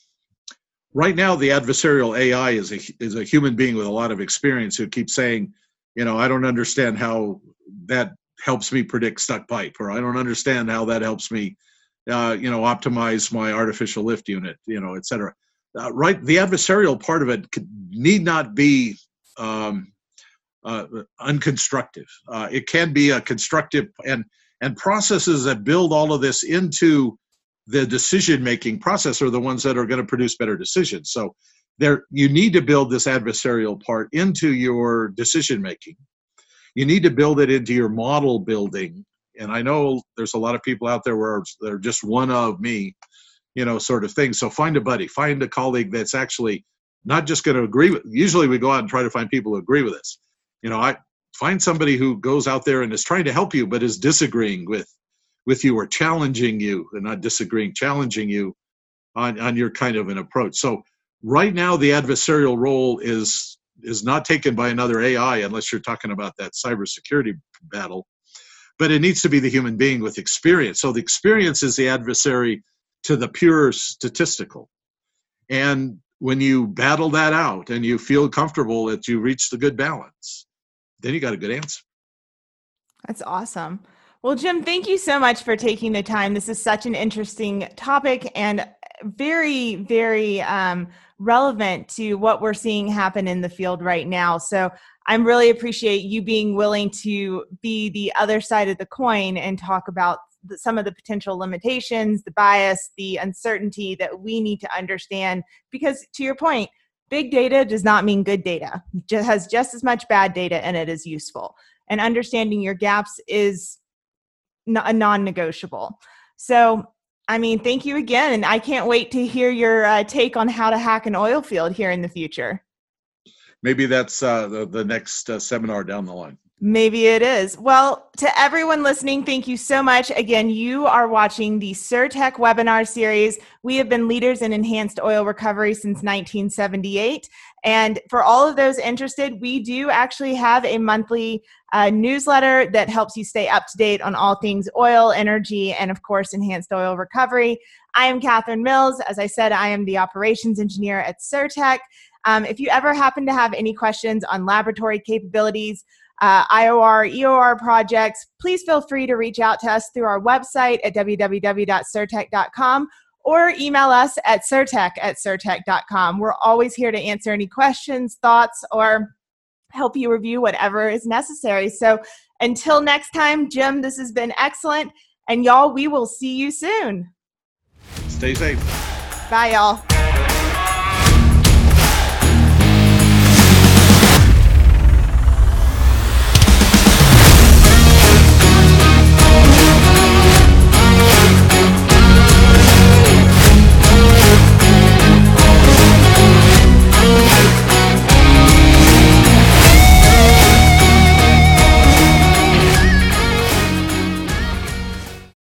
right now the adversarial AI is a is a human being with a lot of experience who keeps saying, you know, I don't understand how that helps me predict stuck pipe, or I don't understand how that helps me, uh, you know, optimize my artificial lift unit, you know, et cetera. Uh, right, the adversarial part of it could, need not be um, uh, unconstructive. Uh, it can be a constructive and and processes that build all of this into the decision making process are the ones that are going to produce better decisions. So there you need to build this adversarial part into your decision making you need to build it into your model building. And i know there's a lot of people out there where they're just one of me you know sort of thing. So find a buddy find a colleague that's actually not just going to agree with usually we go out and try to find people who agree with us. You know i find somebody who goes out there and is trying to help you but is disagreeing with with you or challenging you and not disagreeing, challenging you on, on your kind of an approach. So right now the adversarial role is is not taken by another AI unless you're talking about that cybersecurity battle. But it needs to be the human being with experience. So the experience is the adversary to the pure statistical. And when you battle that out and you feel comfortable that you reach the good balance, then you got a good answer. That's awesome. Well, Jim, thank you so much for taking the time. This is such an interesting topic and very, very um, relevant to what we're seeing happen in the field right now. So I'm really appreciate you being willing to be the other side of the coin and talk about some of the potential limitations, the bias, the uncertainty that we need to understand. Because to your point, big data does not mean good data. It has just as much bad data in it as useful. And understanding your gaps is a non-negotiable. So, I mean, thank you again, and I can't wait to hear your uh, take on how to hack an oil field here in the future. maybe that's uh, the, the next uh, seminar down the line. Maybe it is. Well, to everyone listening, thank you so much. Again, you are watching the Surtek webinar series. We have been leaders in enhanced oil recovery since 1978. And for all of those interested, we do actually have a monthly uh, newsletter that helps you stay up to date on all things oil, energy, and of course, enhanced oil recovery. I am Catherine Mills. As I said, I am the operations engineer at Surtek. Um, if you ever happen to have any questions on laboratory capabilities, uh, IOR, EOR projects, please feel free to reach out to us through our website at www.surtek.com or email us at surtek at surtek.com. We're always here to answer any questions, thoughts, or help you review whatever is necessary. So until next time, Jim, this has been excellent. And y'all, we will see you soon. Stay safe. Bye, y'all.